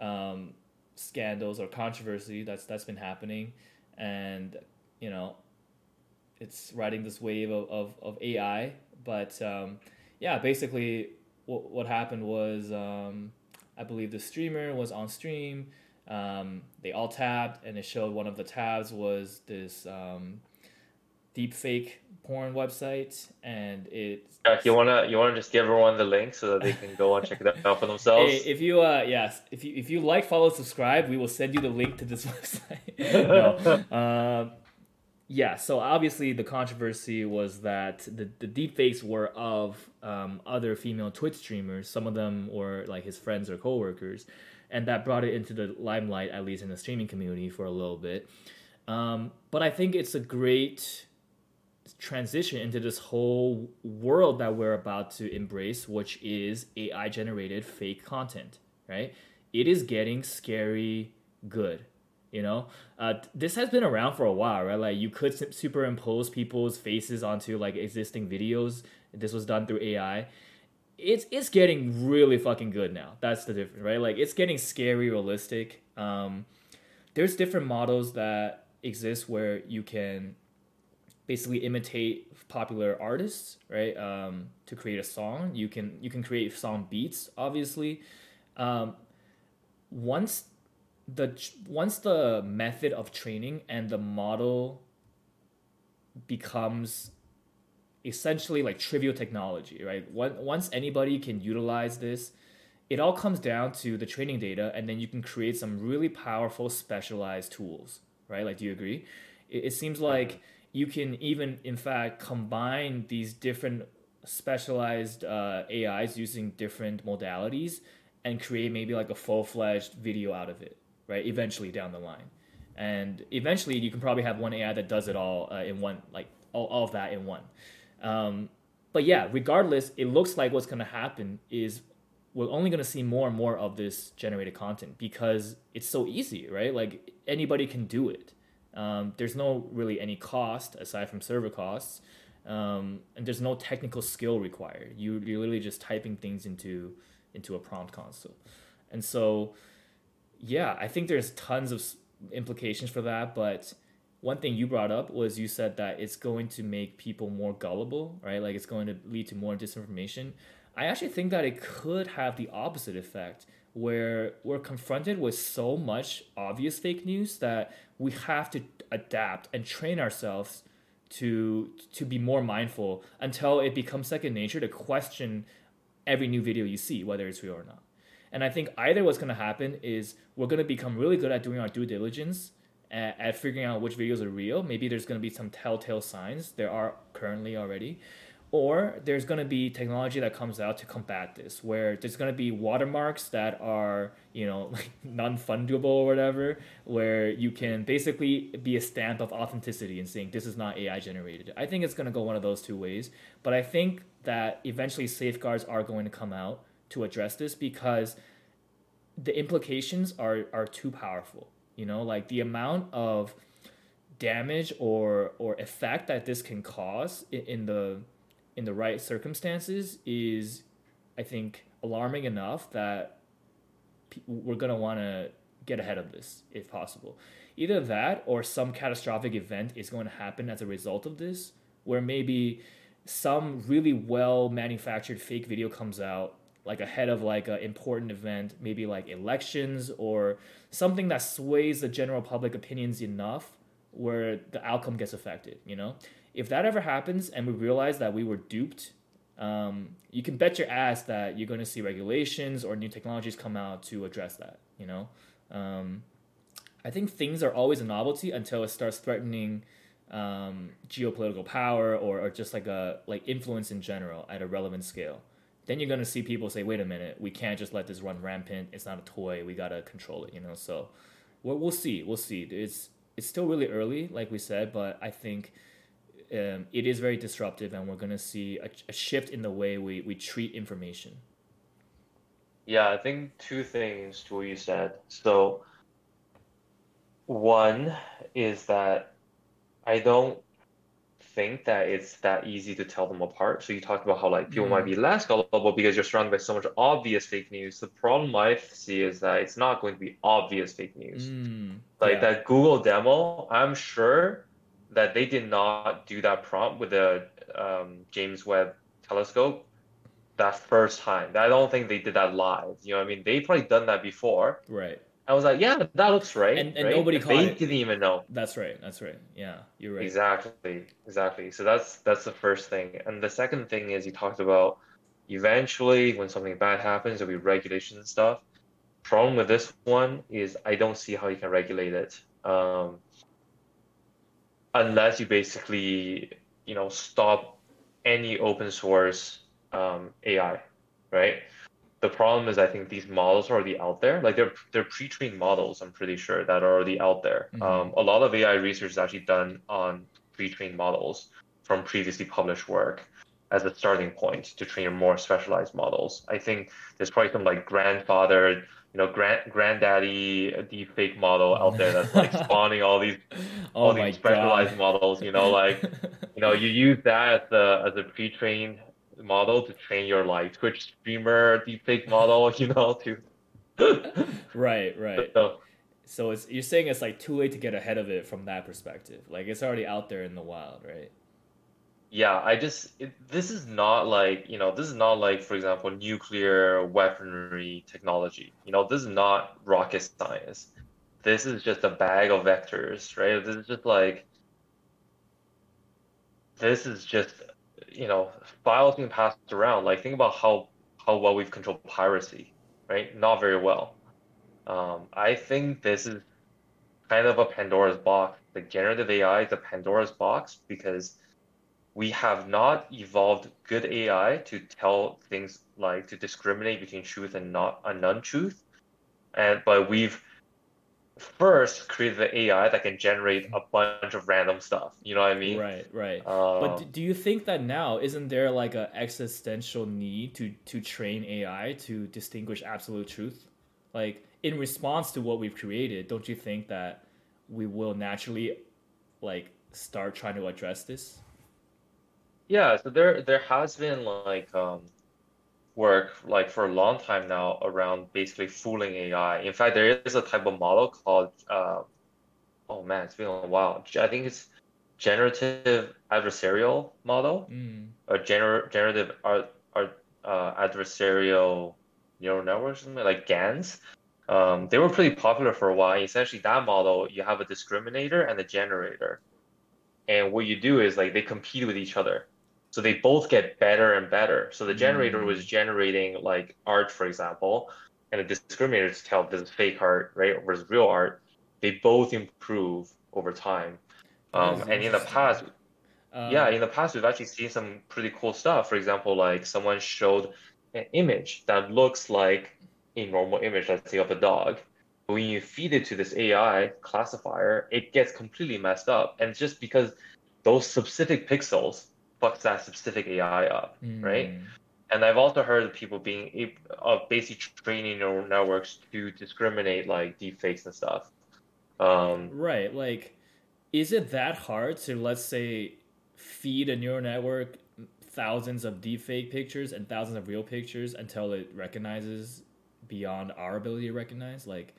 um, scandals or controversy that's that's been happening, and you know it's riding this wave of, of, of AI. But um, yeah, basically what, what happened was um, I believe the streamer was on stream. Um, they alt tabbed, and it showed one of the tabs was this um, deep fake porn website, and it. You wanna you wanna just give everyone the link so that they can go and check it out for themselves. If you uh yes, if you if you like, follow, subscribe, we will send you the link to this website. no. Uh, yeah, so obviously the controversy was that the, the deepfakes were of um, other female Twitch streamers. Some of them were like his friends or coworkers, and that brought it into the limelight, at least in the streaming community, for a little bit. Um, but I think it's a great transition into this whole world that we're about to embrace, which is AI generated fake content, right? It is getting scary good you know? Uh, this has been around for a while right? Like you could superimpose people's faces onto like existing videos. This was done through ai it's it's getting really fucking good now. That's the difference right? Like it's getting scary realistic. Um, there's different models that exist where you can basically imitate popular artists right um, to create a song you can you can create song beats obviously um, once the once the method of training and the model becomes essentially like trivial technology, right? Once anybody can utilize this, it all comes down to the training data, and then you can create some really powerful specialized tools, right? Like, do you agree? It, it seems like you can even, in fact, combine these different specialized uh, AIs using different modalities and create maybe like a full fledged video out of it right? Eventually down the line, and eventually you can probably have one AI that does it all uh, in one, like all, all of that in one. Um, but yeah, regardless, it looks like what's going to happen is we're only going to see more and more of this generated content because it's so easy, right? Like anybody can do it. Um, there's no really any cost aside from server costs, um, and there's no technical skill required. You you're literally just typing things into into a prompt console, and so yeah, I think there's tons of implications for that, but one thing you brought up was you said that it's going to make people more gullible, right? Like it's going to lead to more disinformation. I actually think that it could have the opposite effect where we're confronted with so much obvious fake news that we have to adapt and train ourselves to to be more mindful until it becomes second nature to question every new video you see whether it's real or not. And I think either what's going to happen is we're going to become really good at doing our due diligence at, at figuring out which videos are real. Maybe there's going to be some telltale signs. There are currently already. Or there's going to be technology that comes out to combat this, where there's going to be watermarks that are, you know, like non-fungible or whatever, where you can basically be a stamp of authenticity and saying this is not AI generated. I think it's going to go one of those two ways, but I think that eventually safeguards are going to come out to address this because the implications are are too powerful. You know, like the amount of damage or or effect that this can cause in, in the in the right circumstances is, I think, alarming enough that we're gonna want to get ahead of this if possible. Either that or some catastrophic event is going to happen as a result of this, where maybe some really well manufactured fake video comes out like ahead of like an important event, maybe like elections or something that sways the general public opinions enough where the outcome gets affected, you know? If that ever happens and we realize that we were duped, um, you can bet your ass that you're going to see regulations or new technologies come out to address that, you know? Um, I think things are always a novelty until it starts threatening um, geopolitical power or, or just like a like influence in general at a relevant scale then you're gonna see people say, "Wait a minute, we can't just let this run rampant. It's not a toy. We gotta control it." You know, so we'll, we'll see. We'll see. It's it's still really early, like we said, but I think um, it is very disruptive, and we're gonna see a, a shift in the way we, we treat information. Yeah, I think two things to what you said. So, one is that I don't think that it's that easy to tell them apart. So you talked about how like people might be less gullible because you're surrounded by so much obvious fake news. The problem I see is that it's not going to be obvious fake news. Mm, Like yeah. that Google demo, I'm sure that they did not do that prompt with the um, James Webb telescope that first time. I don't think they did that live. You know what I mean? They probably done that before. Right. I was like, yeah, that looks right. And- and right? nobody They caught it. didn't even know. That's right. That's right. Yeah, you're right. Exactly, exactly. So that's that's the first thing. And the second thing is you talked about eventually when something bad happens, there'll be regulation and stuff. Problem with this one is I don't see how you can regulate it. Um, unless you basically, you know, stop any open source um, AI, right? The problem is I think these models are already out there. Like they're they're pre-trained models, I'm pretty sure, that are already out there. Mhm. Um, a lot of AI research is actually done on pre-trained models from previously published work as a starting point to train more specialized models. I think there's probably some like grandfather, you know, grand granddaddy deepfake model out there that's like spawning all these oh all these specialized god. models, you know, like you know, you use that as a as a pre-trained model to train your like Twitch streamer deepfake model, you know, to right, right. so So it's you're saying it's like too late to get ahead of it from that perspective. Like it's already out there in the wild, right? Yeah, I just it, this is not like, you know, this is not like, for example, nuclear weaponry technology. You know, this is not rocket science. This is just a bag of vectors, right? This is just like this is just, you know, files being passed around. Like think about how how well we've controlled piracy, right? Not very well. Um, I think this is kind of a Pandora's box. The generative AI is a Pandora's box because we have not evolved good AI to tell things like to discriminate between truth and not and non-truth. And but we've first created the AI that can generate a bunch of random stuff. You know what I mean? Right, right. Um, But do you think that now isn't there like an existential need to to train AI to distinguish absolute truth? Like in response to what we've created, don't you think that we will naturally like start trying to address this? Yeah, so there there has been like um, work like for a long time now around basically fooling AI. In fact, there is a type of model called uh, oh man, it's been a while. I think it's generative adversarial model Mm. or gener generative art art uh, adversarial neural networks, like GANs. Um, they were pretty popular for a while. Essentially, that model you have a discriminator and a generator, and what you do is like they compete with each other. So they both get better and better. So the generator was generating like art, for example, and the discriminator to tell this is fake art, right, versus real art. They both improve over time. Um, and in the past, Uh, yeah, in the past we've actually seen some pretty cool stuff. For example, like someone showed an image that looks like a normal image, let's say of a dog. But when you feed it to this AI classifier, it gets completely messed up. And it's just because those specific pixels fucks that specific AI up, right? mm. And I've also heard of people being of basically training neural networks to discriminate like deepfakes and stuff. Um, Right. Like, is it that hard to let's say feed a neural network thousands of deepfake pictures and thousands of real pictures until it recognizes beyond our ability to recognize? Like,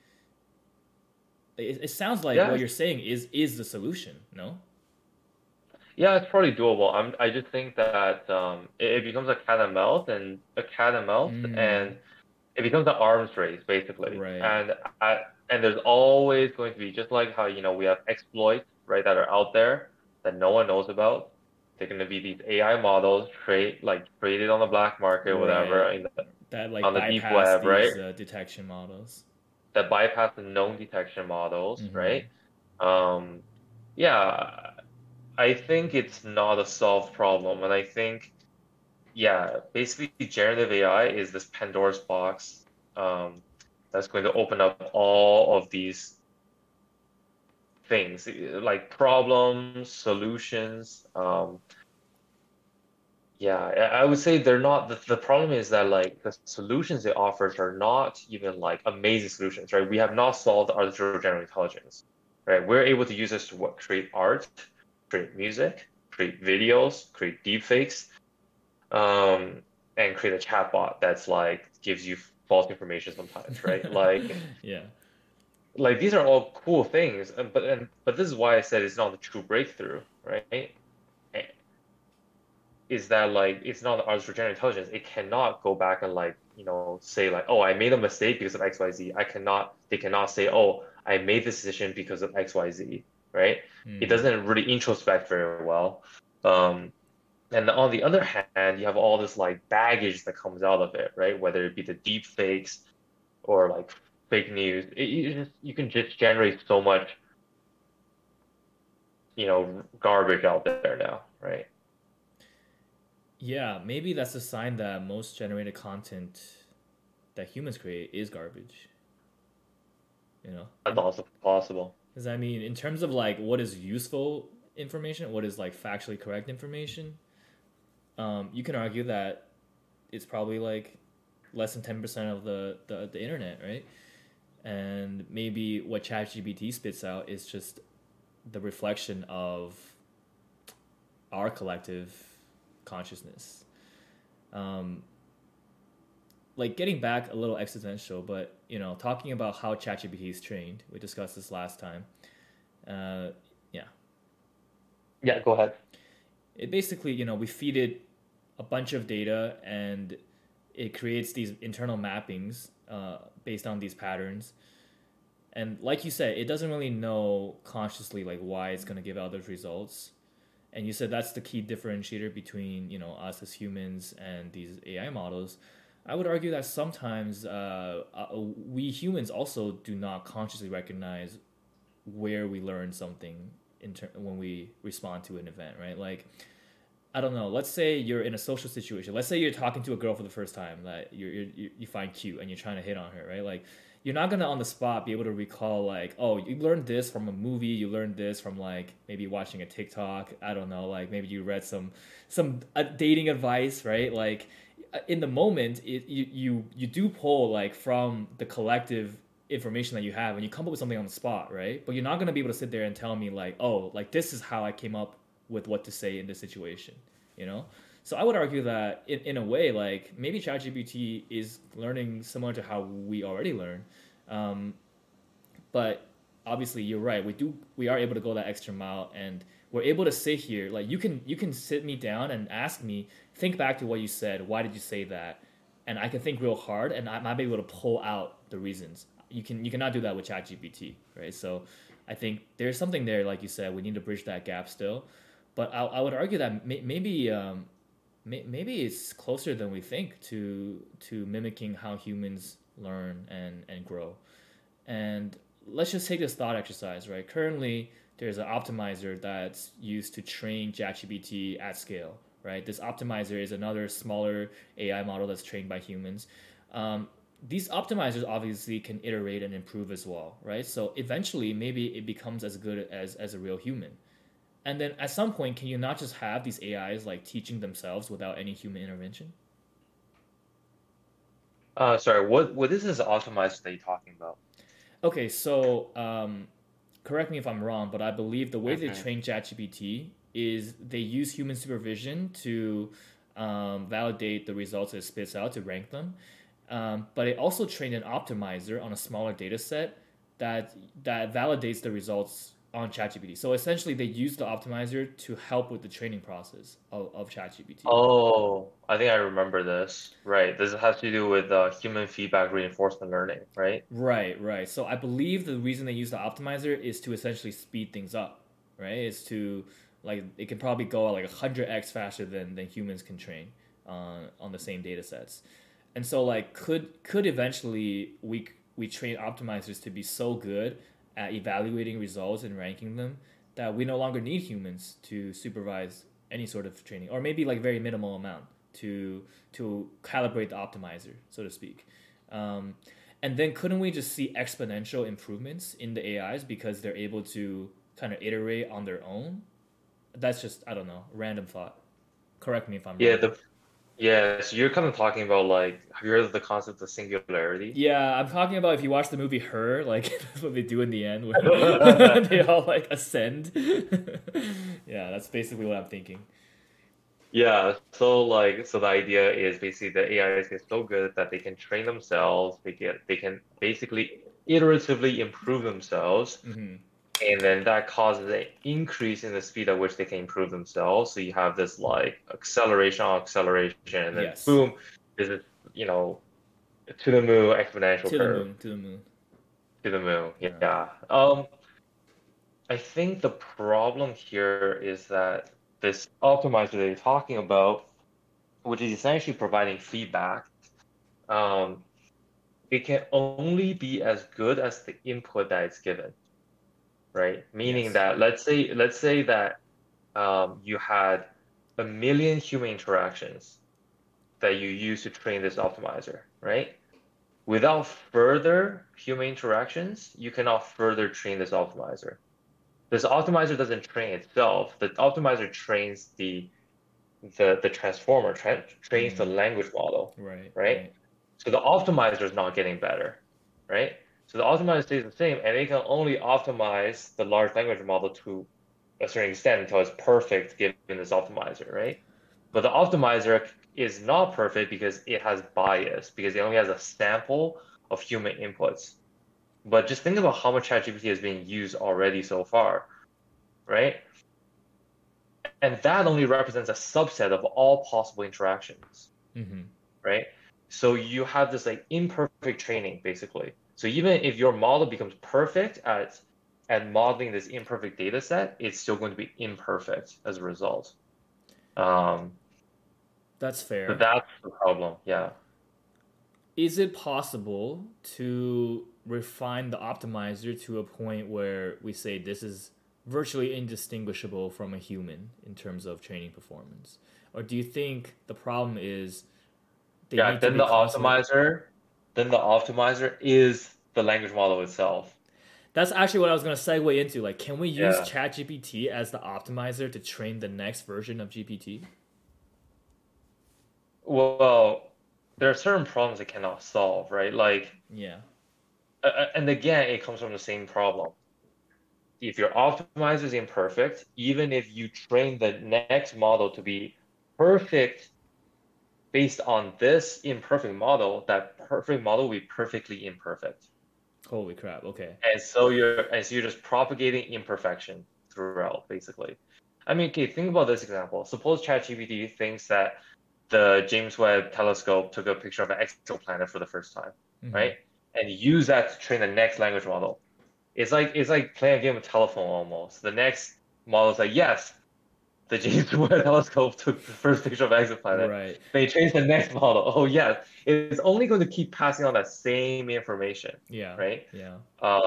it, it sounds like Yeah. what you're saying is is the solution. No. Yeah, it's probably doable. I'm, I just think that um, it, it becomes a cat and mouse and a cat and mouse, Mm. and it becomes an arms race basically. Right. And I, and there's always going to be just like how you know we have exploits right that are out there that no one knows about. They're going to be these AI models trade like traded on the black market, whatever, Right. in the, That like On the deep web, these right? uh, detection models. that bypass the known detection models, Mhm. right? Um, yeah, I think it's not a solved problem, and I think, yeah, basically generative AI is this Pandora's box um, that's going to open up all of these things like problems, solutions. Um, yeah, I would say they're not. The, the problem is that like the solutions it offers are not even like amazing solutions, right? We have not solved artificial general intelligence, right? We're able to use this to what, create art, create music, create videos, create deepfakes, um, and create a chatbot that's like gives you false information sometimes, right? like yeah, like these are all cool things, but and but this is why I said it's not the true breakthrough, right? is that like it's not the artificial general intelligence. It cannot go back and like you know say like oh I made a mistake because of X Y Z. I cannot. They cannot say oh I made this decision because of X Y Z. Right. Mm. It doesn't really introspect very well. Um, and on the other hand, you have all this like baggage that comes out of it, right? Whether it be the deep fakes or like fake news, it, you, just, you can just generate so much, you know, garbage out there now, right? Yeah, maybe that's a sign that most generated content that humans create is garbage. You know, that's also possible. Because I mean, in terms of like what is useful information, what is like factually correct information, um, you can argue that it's probably like less than ten percent of the, the the internet, right? And maybe what ChatGPT spits out is just the reflection of our collective consciousness. Um, like getting back a little existential, but you know, talking about how ChatGPT is trained. We discussed this last time. Uh, yeah. Yeah, go ahead. It basically, you know, we feed it a bunch of data and it creates these internal mappings uh, based on these patterns. And like you said, it doesn't really know consciously like why it's going to give out those results and you said that's the key differentiator between you know us as humans and these AI models. I would argue that sometimes uh, uh, we humans also do not consciously recognize where we learn something in ter- when we respond to an event, right? Like, I don't know. Let's say you're in a social situation. Let's say you're talking to a girl for the first time that you you find cute and you're trying to hit on her, right? Like, you're not gonna on the spot be able to recall like, oh, you learned this from a movie, you learned this from like maybe watching a TikTok. I don't know, like maybe you read some some uh, dating advice, right? Like in the moment, it, you you you do pull like from the collective information that you have and you come up with something on the spot, right? But you're not gonna be able to sit there and tell me like, oh, like this is how I came up with what to say in this situation, you know? So I would argue that in, in a way, like maybe ChatGPT is learning similar to how we already learn, um, but obviously you're right. We do we are able to go that extra mile, and we're able to sit here. Like you can you can sit me down and ask me, think back to what you said. Why did you say that? And I can think real hard, and I might be able to pull out the reasons. You can you cannot do that with ChatGPT, right? So I think there's something there, like you said, we need to bridge that gap still. But I, I would argue that may, maybe um, maybe it's closer than we think to to mimicking how humans learn and and grow and let's just take this thought exercise right currently there's an optimizer that's used to train ChatGPT at scale right this optimizer is another smaller ai model that's trained by humans um, these optimizers obviously can iterate and improve as well right so eventually maybe it becomes as good as as a real human and then at some point, can you not just have these AIs like teaching themselves without any human intervention? Uh, sorry, what what is this optimizer that you're talking about? Okay, so um, correct me if I'm wrong, but I believe the way okay. they train ChatGPT is they use human supervision to um, validate the results it spits out to rank them. Um, but it also trained an optimizer on a smaller data set that that validates the results on ChatGPT. So essentially, they use the optimizer to help with the training process of, of ChatGPT. Oh, I think I remember this. Right. This has to do with uh, human feedback reinforcement learning, right? Right, right. So I believe the reason they use the optimizer is to essentially speed things up, right? Is to like it can probably go like hundred x faster than than humans can train on on the same data sets. And so like could could eventually we we train optimizers to be so good at evaluating results and ranking them that we no longer need humans to supervise any sort of training or maybe like very minimal amount to to calibrate the optimizer so to speak um, And then couldn't we just see exponential improvements in the AIs because they're able to kind of iterate on their own? That's just I don't know, random thought. Correct me if I'm Yeah, wrong. the yeah, so you're kind of talking about like have you heard of the concept of singularity? Yeah, I'm talking about if you watch the movie Her, like that's what they do in the end when they all like ascend. yeah, that's basically what I'm thinking. Yeah, so like so the idea is basically the AIs get so good that they can train themselves, they get they can basically iteratively improve themselves, hmm and then that causes an increase in the speed at which they can improve themselves. So you have this like acceleration on acceleration, and then Yes. boom, is it you know to the moon exponential To the moon, to the moon. To the moon, Yeah. yeah. Um, I think the problem here is that this optimizer that you're talking about, which is essentially providing feedback, um, it can only be as good as the input that it's given, right? Meaning Yes. that let's say let's say that um, you had a million human interactions that you use to train this optimizer, right? Without further human interactions, you cannot further train this optimizer. This optimizer doesn't train itself. The optimizer trains the the the transformer, tra- trains the language model. Right. Right. So the optimizer is not getting better, right? So the optimizer stays the same, and it can only optimize the large language model to a certain extent until it's perfect given this optimizer, right? But the optimizer is not perfect because it has bias, because it only has a sample of human inputs. But just think about how much ChatGPT is being used already so far, right? And that only represents a subset of all possible interactions hmm right? So you have this like imperfect training basically. So even if your model becomes perfect at at modeling this imperfect data set, it's still going to be imperfect as a result. Um, That's fair. so that's the problem. Yeah. is it possible to refine the optimizer to a point where we say this is virtually indistinguishable from a human in terms of training performance or do you think the problem is yeah. Then the optimizer, then the optimizer is the language model itself. that's actually what i was going to segue into like can we use Yeah. chatgpt as the optimizer to train the next version of gpt Well, there are certain problems it cannot solve, right? Like yeah uh, and again, it comes from the same problem. If your optimizer is imperfect, even if you train the next model to be perfect based on this imperfect model, that perfect model will be perfectly imperfect. holy crap okay And so you're and so you're just propagating imperfection throughout, basically. I mean, okay, think about this example. Suppose ChatGPT thinks that the James Webb Telescope took a picture of an exoplanet for the first time Mhm. right? And use that to train the next language model. It's like it's like playing a game of telephone almost. The next model is like, yes, the James Webb Telescope took the first picture of exoplanet. right They changed the next model. Oh yes, it's only going to keep passing on that same information, yeah right? yeah Um,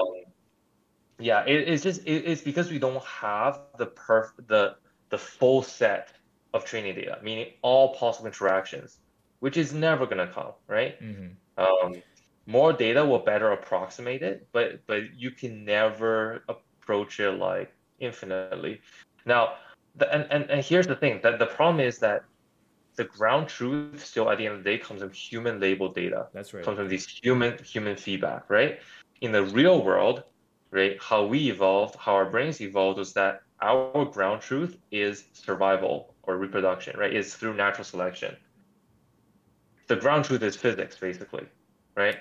yeah, it, it's just it, it's because we don't have the perf the the full set of training data, meaning all possible interactions, which is never gonna come, right? hmm um, more data will better approximate it, but but you can never approach it like infinitely. Now, the, and, and and here's the thing that the problem is that the ground truth still at the end of the day comes from human labeled data, that's right comes from these human human feedback, right? In the real world, right, how we evolved, how our brains evolved was that our ground truth is survival or reproduction, right? It's through natural selection. The ground truth is physics, basically, right?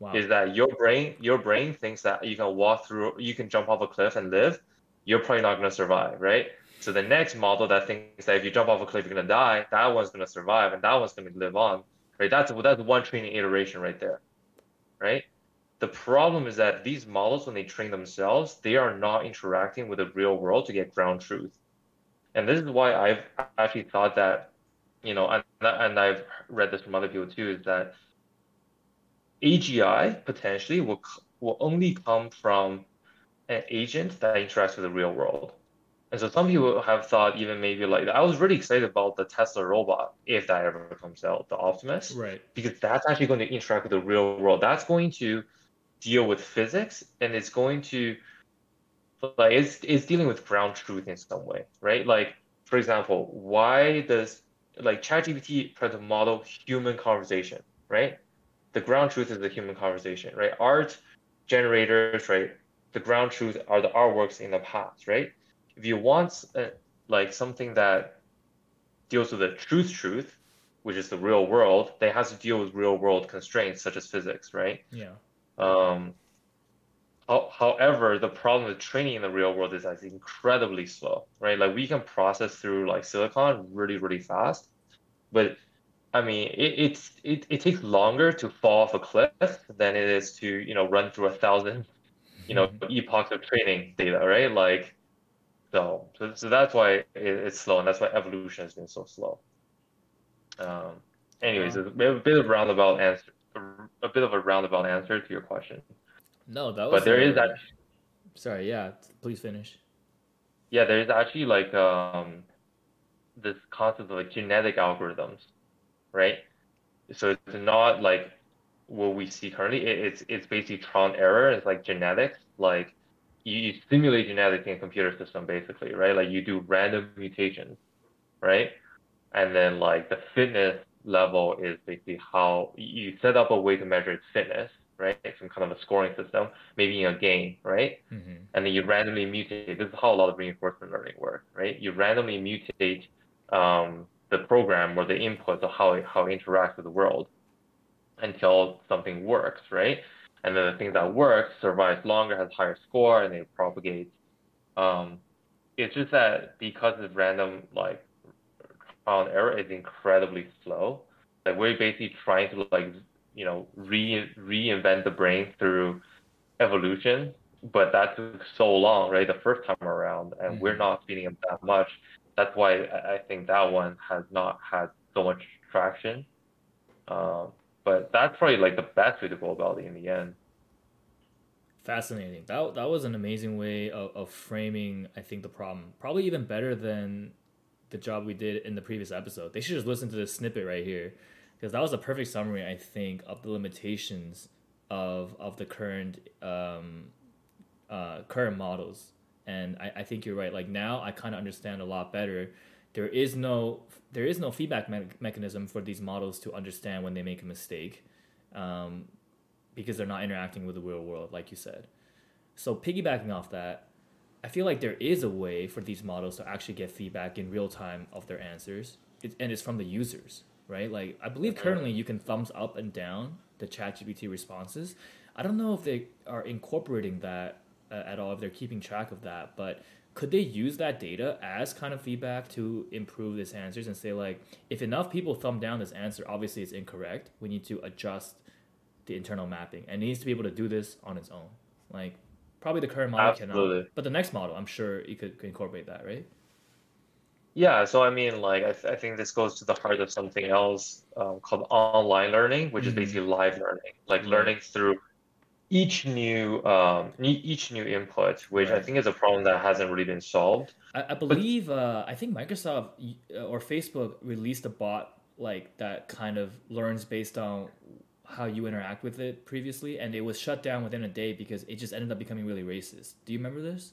wow Is that your brain your brain thinks that you can walk through you can jump off a cliff and live, you're probably not gonna survive, right? So the next model that thinks that if you jump off a cliff you're gonna die, that one's gonna survive and that one's gonna live on. Right? That's that's one training iteration right there. Right? The problem is that these models, when they train themselves, they are not interacting with the real world to get ground truth. And this is why I've actually thought that, you know, and, and I've read this from other people too, is that AGI potentially will will only come from an agent that interacts with the real world. And so some people have thought even maybe like I was really excited about the Tesla robot if that ever comes out, the Optimus, Right. because that's actually going to interact with the real world. That's going to deal with physics and it's going to like it's it's dealing with ground truth in some way, right? Like for example, why does like ChatGPT try to model human conversation, right? The ground truth is the human conversation, right? Art generators, right? The ground truth are the artworks in the past, right? If you want uh, like something that deals with the truth truth, which is the real world, they has to deal with real world constraints such as physics, right? Yeah. Um, how, however, the problem with training in the real world is that it's incredibly slow, right? Like we can process through like silicon really, really fast, but I mean, it, it's it, it takes longer to fall off a cliff than it is to, you know, run through a thousand, you know, epochs of training data, right? Like, so so, so that's why it, it's slow, and that's why evolution has been so slow. Um, anyways, it's a bit of a bit of roundabout answer, a bit of a roundabout answer to your question. No, that was. But there is a- that Sorry. Yeah. Please finish. Yeah, there's actually like um this concept of like genetic algorithms, right? So it's not like what we see currently. It, it's it's basically trial and error. It's like genetics. Like you, you simulate genetics in a computer system basically, right? Like you do random mutations, right? And then like the fitness level is basically how you set up a way to measure its fitness, right? Some kind of a scoring system, maybe in a game, right? Mm-hmm. and then you randomly mutate. This is how a lot of reinforcement learning works, right? You randomly mutate um, the program or the inputs of how it, how it interacts with the world until something works, right? And then the thing that works survives longer, has higher score, and it propagates. Um, it's just that because it's random, like trial and error is incredibly slow. Like we're basically trying to like you know re reinvent the brain through evolution, but that took so long, right? The first time around, and we're Mhm. not feeding it that much. That's why I I think that one has not had so much traction. Um, but that's probably like the best way to go about it in the end. Fascinating. That that was an amazing way of, of framing. I think the problem probably even better than the job we did in the previous episode. They should just listen to this snippet right here because that was a perfect summary. I think of the limitations of of the current um, uh, current models. And I, I think you're right. Like now, I kind of understand a lot better. There is no there is no feedback me- mechanism for these models to understand when they make a mistake. Um, because they're not interacting with the real world, like you said. So piggybacking off that, I feel like there is a way for these models to actually get feedback in real time of their answers, it, and it's from the users, right? Like I believe currently you can thumbs up and down the ChatGPT responses. I don't know if they are incorporating that uh, at all, if they're keeping track of that, but could they use that data as kind of feedback to improve these answers and say like, if enough people thumb down this answer, obviously it's incorrect. We need to adjust the internal mapping and it needs to be able to do this on its own. Like probably the current model cannot, Absolutely. but the next model, I'm sure you could, could incorporate that, right? Yeah, so I mean, like, I, th- I think this goes to the heart of something else um, called online learning, which is Mhm. basically live learning, like Right. learning through each new um, each new input, which I think is a problem that hasn't really been solved. I, I believe uh, I think Microsoft uh, or Facebook released a bot like that kind of learns based on how you interact with it previously, and it was shut down within a day because it just ended up becoming really racist. Do you remember this?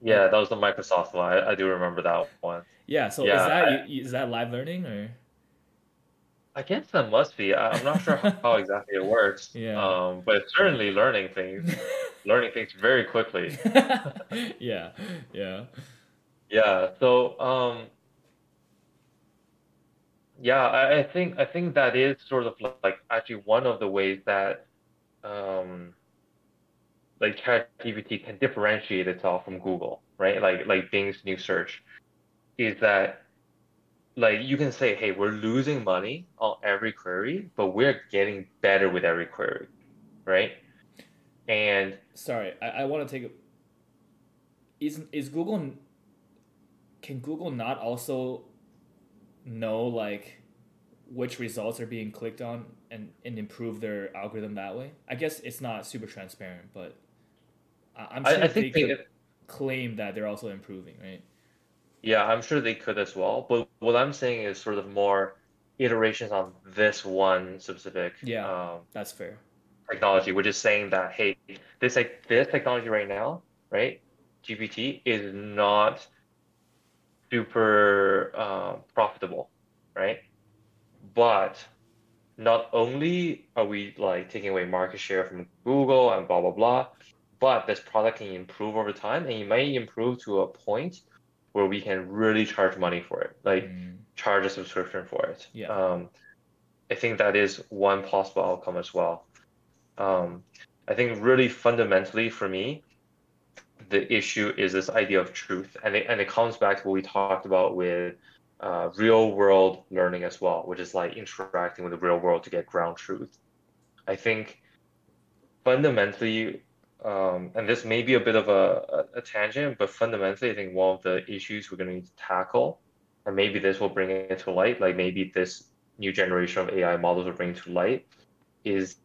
Yeah, that was the Microsoft one. I, I do remember that one. Yeah. So Yeah, is that I- is that live learning or? I guess that must be. I- I'm not sure how, how exactly it works. Yeah. Um, but it's certainly learning things, learning things very quickly. yeah. Yeah. Yeah. So, um, yeah, I, I think I think that is sort of like actually one of the ways that um, like ChatGPT can differentiate itself from Google, right? Like like Bing's new search is that like you can say, hey, we're losing money on every query, but we're getting better with every query, right? And Sorry, I, I want to take. a Is is Google? Can Google not also know like which results are being clicked on and and improve their algorithm that way? I guess it's not super transparent, but I, I'm I, sure I they think could they, claim that they're also improving, right? Yeah, I'm sure they could as well. But what I'm saying is sort of more iterations on this one specific Yeah. um, That's fair. technology, which is saying that hey, this like this technology right now, right? GPT is not super uh, profitable, right? But not only are we like taking away market share from Google and blah blah blah, but this product can improve over time, and it may improve to a point where we can really charge money for it, like Mm, charge a subscription for it. Yeah. Um, I think that is one possible outcome as well. Um, I think really fundamentally for me, the issue is this idea of truth, and it, and it comes back to what we talked about with uh, real world learning as well, which is like interacting with the real world to get ground truth. I think fundamentally, um, and this may be a bit of a, a, a tangent, but fundamentally, I think one of the issues we're going to need to tackle, and maybe this will bring it to light, like maybe this new generation of AI models will bring it to light, is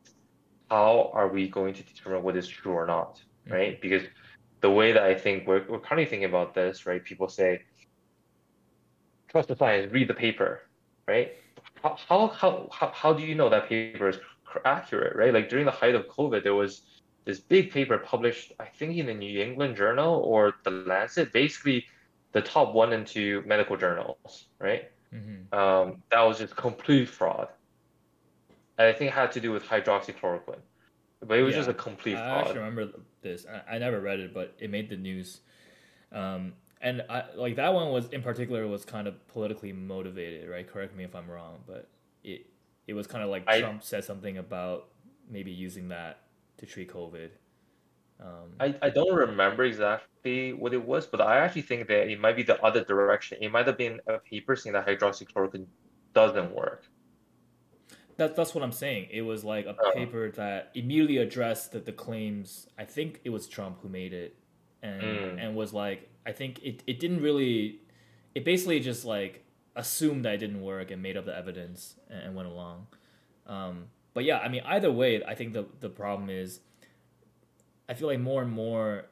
how are we going to determine what is true or not, right? Because the way that I think we're, we're currently thinking about this, right? People say, trust the science, read the paper, right? How, how, how, how do you know that paper is accurate, right? Like during the height of COVID, there was this big paper published, I think in the New England Journal or the Lancet, basically the top one and two medical journals, right? hmm Um, that was just complete fraud. And I think it had to do with hydroxychloroquine. But it was just a complete I fraud. actually remember this. I, I never read it, but it made the news. Um, and I like that one was in particular was kind of politically motivated, right? Correct me if I'm wrong, but it it was kind of like I- Trump said something about maybe using that to treat COVID. Um, I, I don't remember exactly what it was, but I actually think that it might be the other direction. It might have been a paper saying that hydroxychloroquine doesn't work. That, that's what I'm saying. It was like a Oh. paper that immediately addressed the, the claims. I think it was Trump who made it, and Mm. and was like, I think it, it didn't really, it basically just like assumed that it didn't work and made up the evidence and, and went along. Um, but yeah, I mean, either way, I think the the problem is, I feel like more and more,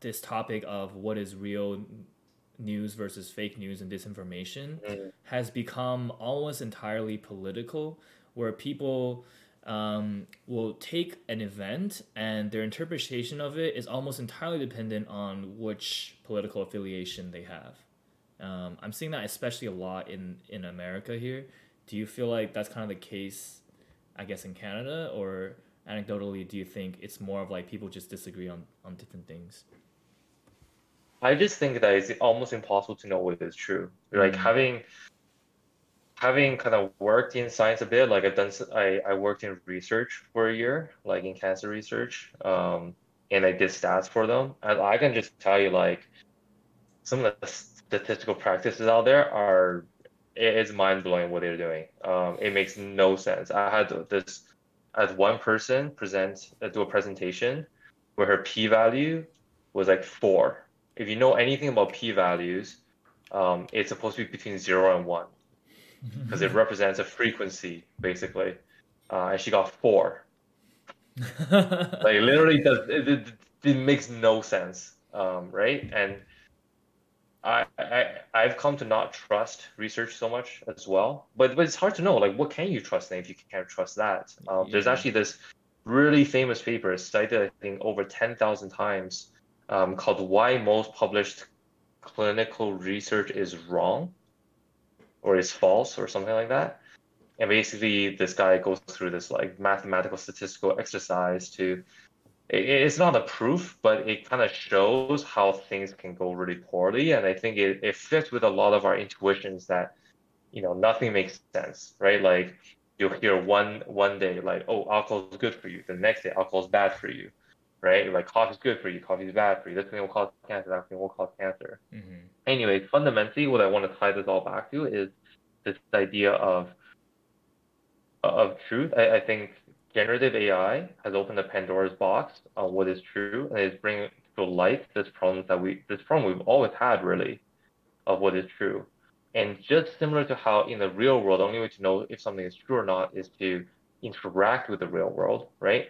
this topic of what is real news versus fake news and disinformation Mm. has become almost entirely political, where people um, will take an event and their interpretation of it is almost entirely dependent on which political affiliation they have. Um, I'm seeing that especially a lot in, in America here. Do you feel like that's kind of the case, I guess, in Canada? Or anecdotally, do you think it's more of like people just disagree on, on different things? I just think that it's almost impossible to know what is true. Like Mm. having having kind of worked in science a bit, like I've done, I worked in research for a year, like in cancer research, um, and I did stats for them. And I can just tell you, like, some of the statistical practices out there are, it is mind blowing what they're doing. Um, it makes no sense. I had this, I had one person present, uh, do a presentation where her p-value was like four. If you know anything about p-values, um, it's supposed to be between zero and one because it represents a frequency basically. Uh, and she got four. Like literally, does it, it, it makes no sense, um, right? And I, I I've come to not trust research so much as well. But but it's hard to know like what can you trust then if you can't trust that. Um, There's actually this really famous paper cited I think over ten thousand times um, called "Why Most Published Clinical Research Is Wrong" or is false or something like that. And basically, this guy goes through this like mathematical statistical exercise to. It- It's not a proof, but it kind of shows how things can go really poorly, and I think it, it fits with a lot of our intuitions that, you know, nothing makes sense, right? Like you'll hear one one day like, oh, alcohol is good for you. The next day, alcohol is bad for you, right? Like coffee is good for you, coffee is bad for you. This thing will cause cancer, that thing will cause cancer hmm anyway, fundamentally, what I want to tie this all back to is this idea of of truth. I, I think generative AI has opened a Pandora's box on what is true, and is bringing to light this problem that we this problem we've always had really of what is true. And just similar to how in the real world, the only way to know if something is true or not is to interact with the real world, right?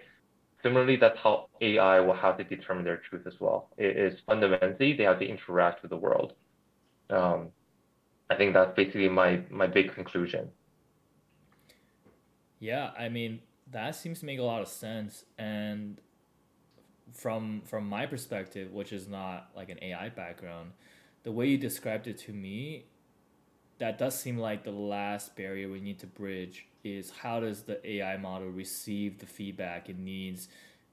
Similarly, that's how AI will have to determine their truth as well. It is fundamentally they have to interact with the world. Um, I think that's basically my my big conclusion. Yeah, I mean that seems to make a lot of sense, and from from my perspective, which is not like an AI background, the way you described it to me, that does seem like the last barrier we need to bridge is how does the AI model receive the feedback it needs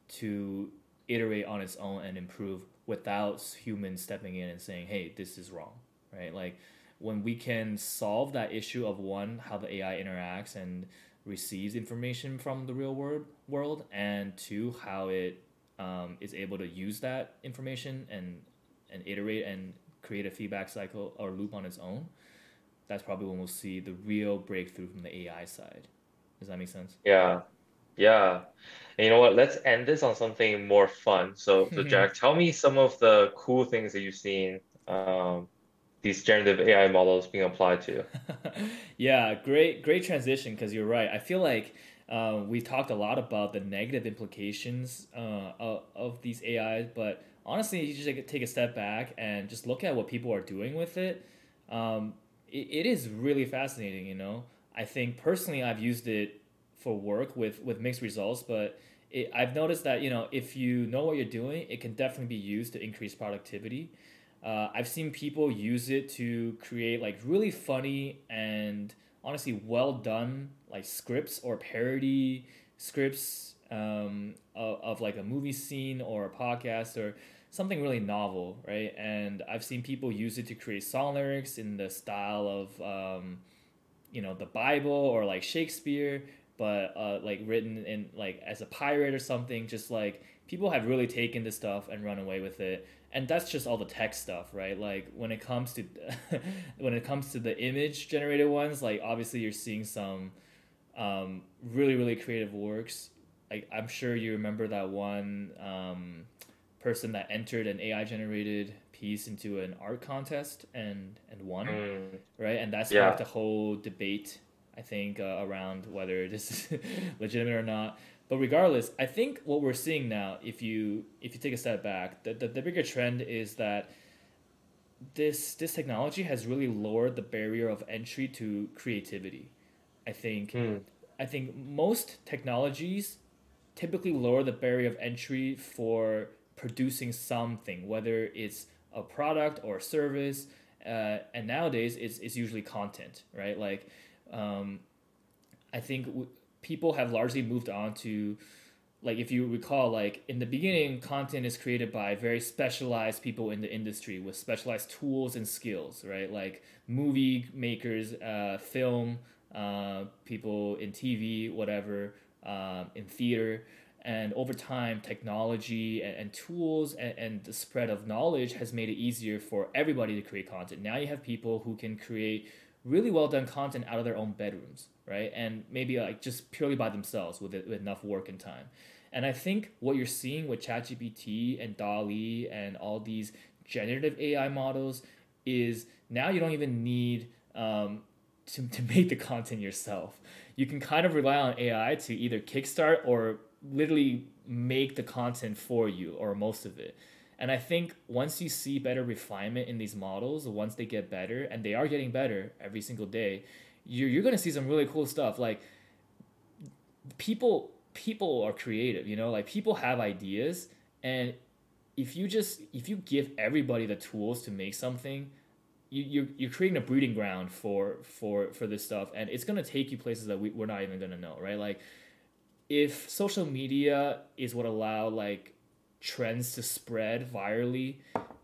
to iterate on its own and improve without humans stepping in and saying, "Hey, this is wrong." Right? Like when we can solve that issue of one how the AI interacts and receives information from the real world world and two how it um, is able to use that information and and iterate and create a feedback cycle or loop on its own that's probably when we'll see the real breakthrough from the AI side. Does that make sense? Yeah, yeah. And you know what? Let's end this on something more fun. So, so Jack, tell me some of the cool things that you've seen um, these generative AI models being applied to. yeah, great, great transition. Because you're right. I feel like uh, we've talked a lot about the negative implications uh, of, of these AIs, but honestly, you just take a step back and just look at what people are doing with it. Um, it, it is really fascinating. You know, I think personally, I've used it for work with with mixed results, but it, I've noticed that you know if you know what you're doing, it can definitely be used to increase productivity. Uh, I've seen people use it to create like really funny and honestly well done like scripts or parody scripts um, of, of like a movie scene or a podcast or something really novel, right? And I've seen people use it to create song lyrics in the style of, um, you know, the Bible or like Shakespeare, but uh, like written in like as a pirate or something. Just like people have really taken this stuff and run away with it. And that's just all the tech stuff, right? Like when it comes to when it comes to the image generated ones, like obviously you're seeing some um, really really creative works. Like I'm sure you remember that one. Um, person that entered an AI generated piece into an art contest and and won, mm. right? And that's yeah. the whole debate I think uh, around whether this is legitimate or not. But regardless, I think what we're seeing now, if you if you take a step back, the, the, the bigger trend is that this this technology has really lowered the barrier of entry to creativity. I think mm. I think most technologies typically lower the barrier of entry for producing something, whether it's a product or a service. Uh, and nowadays, it's, it's usually content, right? Like, um, I think w- people have largely moved on to, like, if you recall, like, in the beginning, content is created by very specialized people in the industry with specialized tools and skills, right? Like, movie makers, uh, film, uh, people in TV, whatever, um, in theater and over time technology and, and tools and, and, the spread of knowledge has made it easier for everybody to create content now you have people who can create really well done content out of their own bedrooms right? And maybe like just purely by themselves with, with enough work and time. And i think what you're seeing with chatgpt and DALL-E and all these generative ai models is now you don't even need um, to, to make the content yourself. You can kind of rely on ai to either kickstart or literally make the content for you or most of it. And I think once you see better refinement in these models, once they get better, and they are getting better every single day, you're, you're gonna see some really cool stuff. Like people people are creative, you know, like people have ideas and if you just if you give everybody the tools to make something, you, you're, you're creating a breeding ground for for for this stuff and it's gonna take you places that we, we're not even gonna know, right? Like if social media is what allow like trends to spread virally,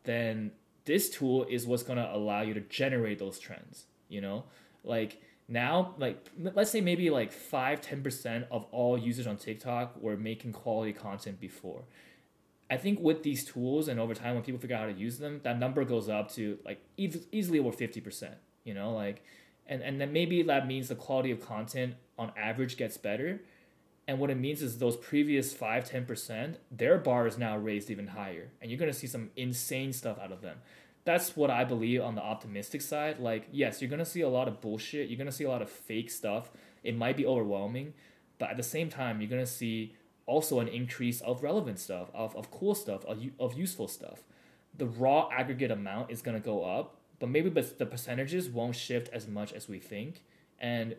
then this tool is what's gonna allow you to generate those trends. You know, like now, like let's say maybe like five, ten percent of all users on TikTok were making quality content before. I think with these tools and over time, when people figure out how to use them, that number goes up to like e- easily over fifty percent. You know, like, and and then maybe that means the quality of content on average gets better and what it means is those previous 5 10%, their bar is now raised even higher. And you're going to see some insane stuff out of them. That's what I believe on the optimistic side. Like, yes, you're going to see a lot of bullshit. You're going to see a lot of fake stuff. It might be overwhelming. But at the same time, you're going to see also an increase of relevant stuff, of, of cool stuff, of, of useful stuff. The raw aggregate amount is going to go up, but maybe but the percentages won't shift as much as we think, and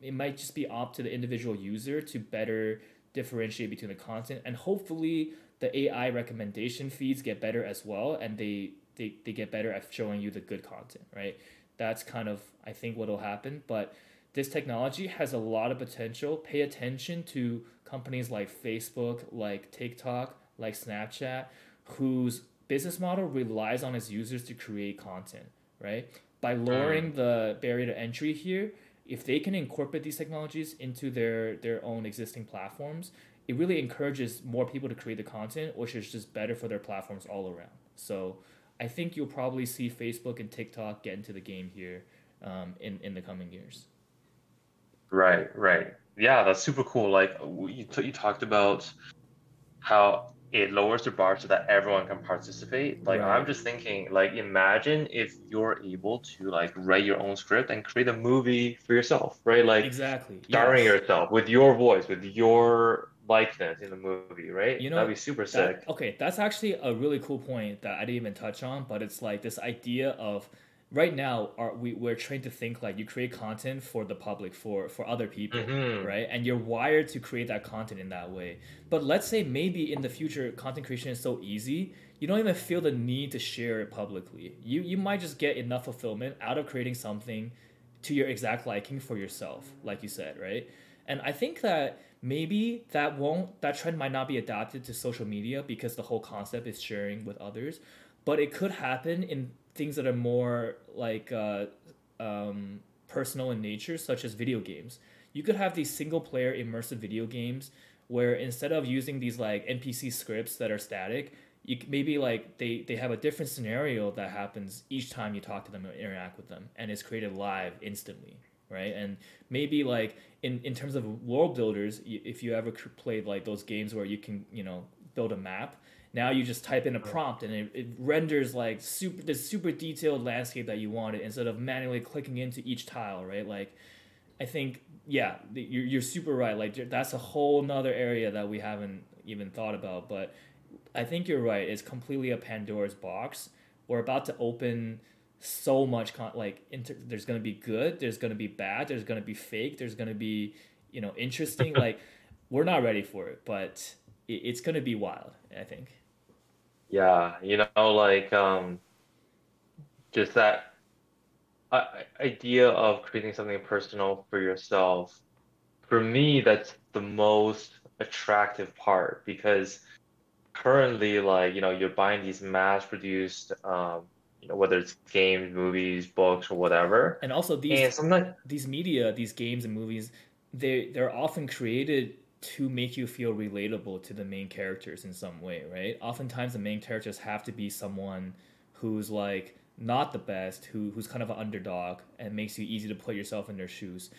it might just be up to the individual user to better differentiate between the content, and hopefully the AI recommendation feeds get better as well, and they they, they get better at showing you the good content, right? That's kind of I think what'll happen, but this technology has a lot of potential. Pay attention to companies like Facebook, like TikTok, like Snapchat, whose business model relies on its users to create content, right? By lowering mm. the barrier to entry here, if they can incorporate these technologies into their their own existing platforms, it really encourages more people to create the content, which is just better for their platforms all around. So I think you'll probably see Facebook and TikTok get into the game here um, in in the coming years. Right, right. Yeah, that's super cool. Like you, t- you talked about how it lowers the bar so that everyone can participate. Like right. I'm just thinking, like imagine if you're able to like write your own script and create a movie for yourself, right? Like exactly starring yes. yourself with your voice, with your likeness in the movie, right? You know, that'd be super that, sick. Okay, that's actually a really cool point that I didn't even touch on, but it's like this idea of right now are we we're trained to think like you create content for the public for for other people mm-hmm. right? And you're wired to create that content in that way. But let's say maybe in the future content creation is so easy you don't even feel the need to share it publicly. You you might just get enough fulfillment out of creating something to your exact liking for yourself like you said right? And i think that maybe that won't that trend might not be adapted to social media because the whole concept is sharing with others but it could happen in things that are more like uh, um, personal in nature, such as video games. You could have these single player immersive video games where instead of using these like NPC scripts that are static, you maybe like they they have a different scenario that happens each time you talk to them or interact with them, and it's created live instantly, right? And maybe like in in terms of world builders, if you ever played like those games where you can you know build a map, now you just type in a prompt and it, it renders like super this super detailed landscape that you wanted instead of manually clicking into each tile, right? Like, I think yeah, you're you're super right. Like that's a whole nother area that we haven't even thought about, but I think you're right. It's completely a Pandora's box. We're about to open so much con- like inter- there's going to be good, there's going to be bad, there's going to be fake, there's going to be, you know, interesting like we're not ready for it, but it, it's going to be wild, I think. Yeah, you know, like um, just that uh, idea of creating something personal for yourself. For me, that's the most attractive part because currently, like you know, you're buying these mass-produced, um, you know, whether it's games, movies, books, or whatever. And also these and sometimes, these media, these games and movies, they they're often created to make you feel relatable to the main characters in some way, right? Oftentimes the main characters have to be someone who's like not the best, who who's kind of an underdog and makes you easy to put yourself in their shoes.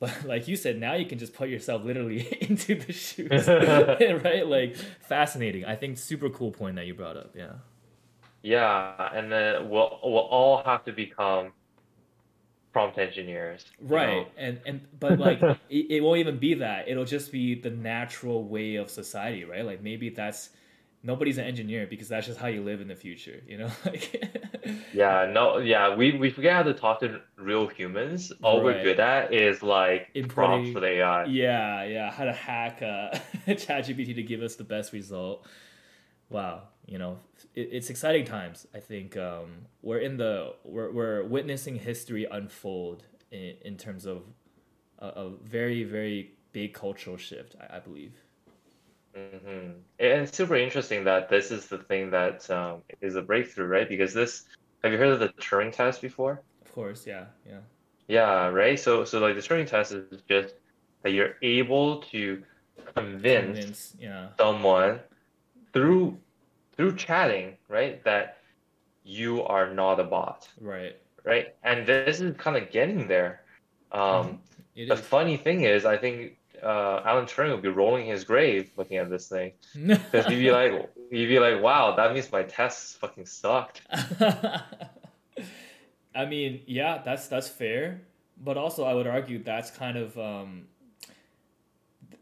But like you said, now you can just put yourself literally into the shoes, right? Like fascinating. I think super cool point that you brought up. Yeah. Yeah, and then we'll we'll all have to become prompt engineers right know? and and but like it, it won't even be that. It'll just be the natural way of society right? Like maybe that's nobody's an engineer because that's just how you live in the future you know? Like yeah no yeah we, we forget how to talk to real humans. All right. we're good at is like Inputting, prompts for the ai yeah yeah how to hack uh ChatGPT to give us the best result. Wow you know it, it's exciting times i think um, we're in the we're, we're witnessing history unfold in, in terms of a, a very very big cultural shift i, I believe. Mm-hmm. and it's super interesting that this is the thing that um, is a breakthrough right? Because this have you heard of the turing test before? Of course yeah yeah. Yeah right? So so like the turing test is just that you're able to convince, convince yeah. someone through through chatting, right, that you are not a bot. Right. Right. And this is kind of getting there. Um, mm-hmm. the is. funny thing is, I think uh, Alan Turing would be rolling his grave looking at this thing because he'd be like, he'd be like, "Wow, that means my tests fucking sucked." I mean, yeah, that's that's fair, but also I would argue that's kind of um,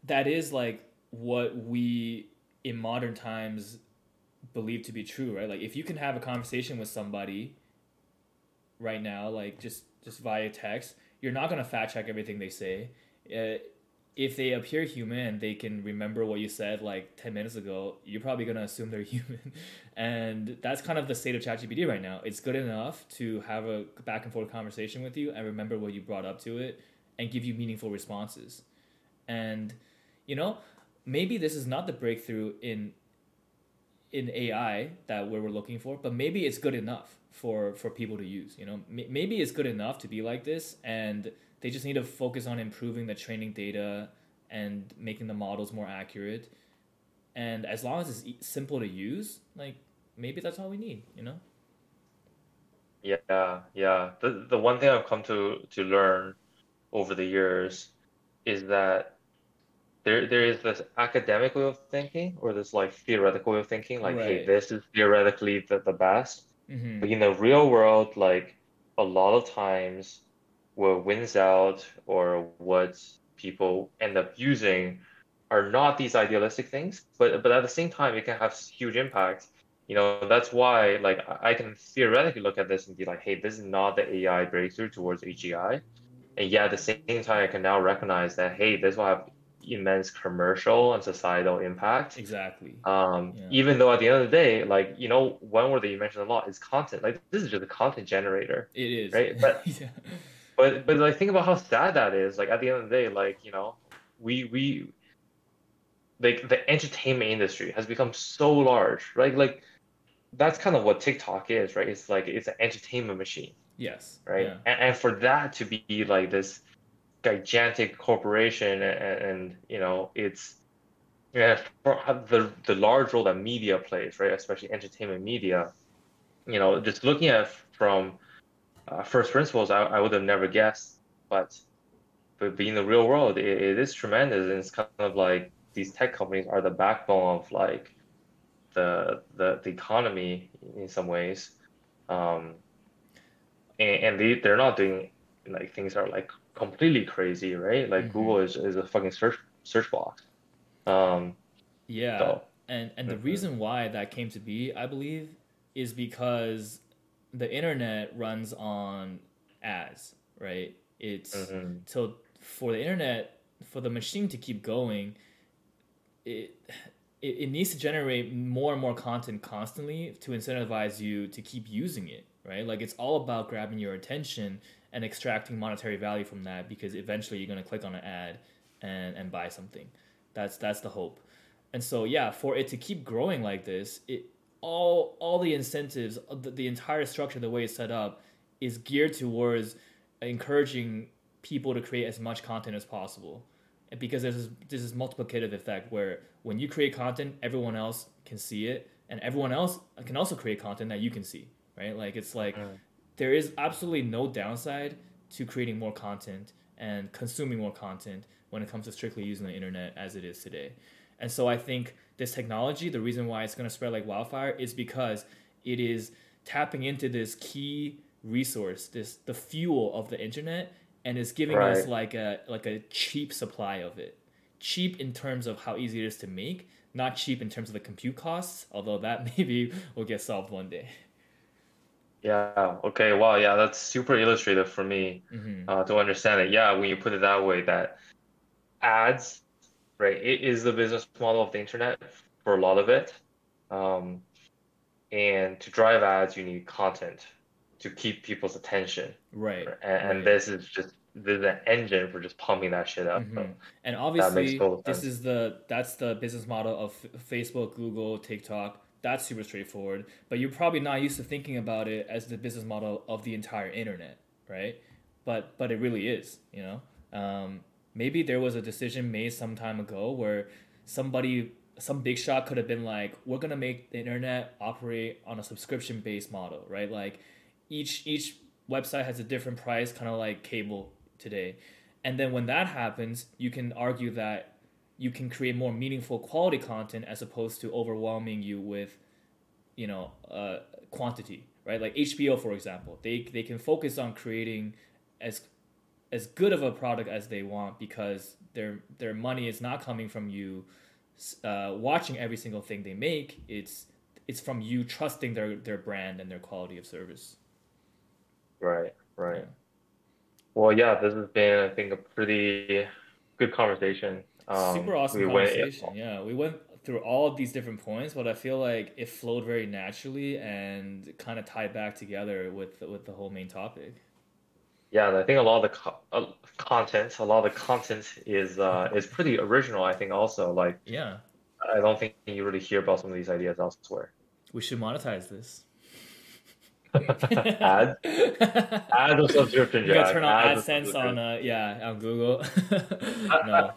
that is like what we in modern times believe to be true, right? Like if you can have a conversation with somebody, right now, like just just via text, you're not gonna fact check everything they say. Uh, if they appear human, and they can remember what you said like ten minutes ago. You're probably gonna assume they're human, and that's kind of the state of ChatGPT right now. It's good enough to have a back and forth conversation with you and remember what you brought up to it, and give you meaningful responses. And you know, maybe this is not the breakthrough in in AI that we we're looking for, but maybe it's good enough for for people to use. You know, M- maybe it's good enough to be like this, and they just need to focus on improving the training data and making the models more accurate. And as long as it's e- simple to use, like maybe that's all we need. You know. Yeah, yeah. The the one thing I've come to to learn over the years is that there there is this academic way of thinking or this like theoretical way of thinking, like, hey, this is theoretically the, the best. Mm-hmm. But in the real world, like a lot of times what wins out or what people end up using are not these idealistic things, but but at the same time it can have huge impact. You know, that's why like I can theoretically look at this and be like, hey, this is not the AI breakthrough towards AGI. And yet at the same time I can now recognize that hey, this will have immense commercial and societal impact. Exactly. Um, Yeah. even though at the end of the day, like, you know, one word that you mentioned a lot is content. Like this is just a content generator. It is. Right, but- yeah. But but like think about how sad that is. Like at the end of the day, like, you know, we we like the entertainment industry has become so large, right? Like that's kind of what TikTok is, right? It's like it's an entertainment machine, Yes. right? Yeah. And, and for that to be like this gigantic corporation and, and you know, it's yeah, for the the large role that media plays, right? Especially entertainment media. You know, just looking at from uh, first principles, I, I would have never guessed, but but being in the real world, it, it is tremendous, and it's kind of like these tech companies are the backbone of like the the, the economy in some ways, um, and, and they they're not doing like things are like completely crazy, right? Like Mhm. Google is, is a fucking search search box. Um, Yeah. so And and the Mhm. reason why that came to be, I believe, is because the internet runs on ads, right? It's mhm. so for the internet for the machine to keep going, it it, it needs to generate more and more content constantly to incentivize you to keep using it, right? Like it's all about grabbing your attention and extracting monetary value from that because eventually you're gonna click on an ad and, and buy something. That's that's the hope. And so yeah, for it to keep growing like this, it all all the incentives, uh, the, the entire structure, the way it's set up, is geared towards encouraging people to create as much content as possible. Because there's this, there's this multiplicative effect where when you create content, everyone else can see it, and everyone else can also create content that you can see, right? Like it's like. There is absolutely no downside to creating more content and consuming more content when it comes to strictly using the internet as it is today. And so I think this technology, the reason why it's going to spread like wildfire is because it is tapping into this key resource, this the fuel of the internet and is giving us like a like a cheap supply of it. Cheap in terms of how easy it is to make, not cheap in terms of the compute costs, although that maybe will get solved one day. Yeah, okay, wow, yeah, that's super illustrative for me hmm uh, to understand it. Yeah, when you put it that way, that ads, right, it is the business model of the internet for a lot of it. Um, and to drive ads, you need content to keep people's attention. Right. And, and right. this is just this is an engine for just pumping that shit up. Mhm. And obviously, this is the that's the business model of Facebook, Google, TikTok. That's super straightforward. But you're probably not used to thinking about it as the business model of the entire internet, right? But but it really is. You know, um, maybe there was a decision made some time ago where somebody, some big shot could have been like, we're gonna make the internet operate on a subscription based model, right? Like each each website has a different price, kind of like cable today. And then when that happens, you can argue that you can create more meaningful quality content as opposed to overwhelming you with, you know, uh, quantity, right? Like HBO, for example, they they can focus on creating as as good of a product as they want because their their money is not coming from you uh, watching every single thing they make. It's it's from you trusting their their brand and their quality of service. Right, right. Yeah. Well, yeah, this has been, I think, a pretty good conversation. Um, Super awesome we went- conversation. yeah, we went through all of these different points, but I feel like it flowed very naturally and kind of tied back together with with the whole main topic. Yeah, I think a lot of the co- uh, content, a lot of the content is uh, is pretty original. I think also like Yeah, I don't think you really hear about some of these ideas elsewhere. we should monetize this. Ads, ads or subscription, You gotta turn on Ads AdSense on uh yeah on Google. no.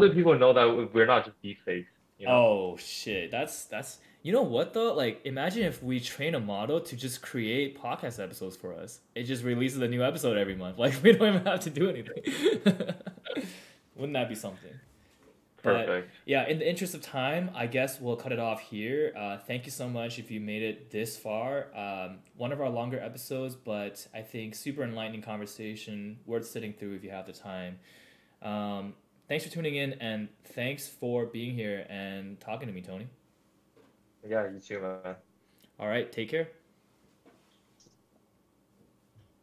Do people know that we're not just deep fakes? You know? Oh shit, that's that's you know what though? Like imagine if we train a model to just create podcast episodes for us. It just releases a new episode every month. Like we don't even have to do anything. Wouldn't that be something? But Perfect. yeah, in the interest of time, I guess we'll cut it off here. Uh, thank you so much if you made it this far. Um, one of our longer episodes, but I think super enlightening conversation, worth sitting through if you have the time. Um, thanks for tuning in, and thanks for being here and talking to me, Tony. Yeah, you too, man. All right, take care.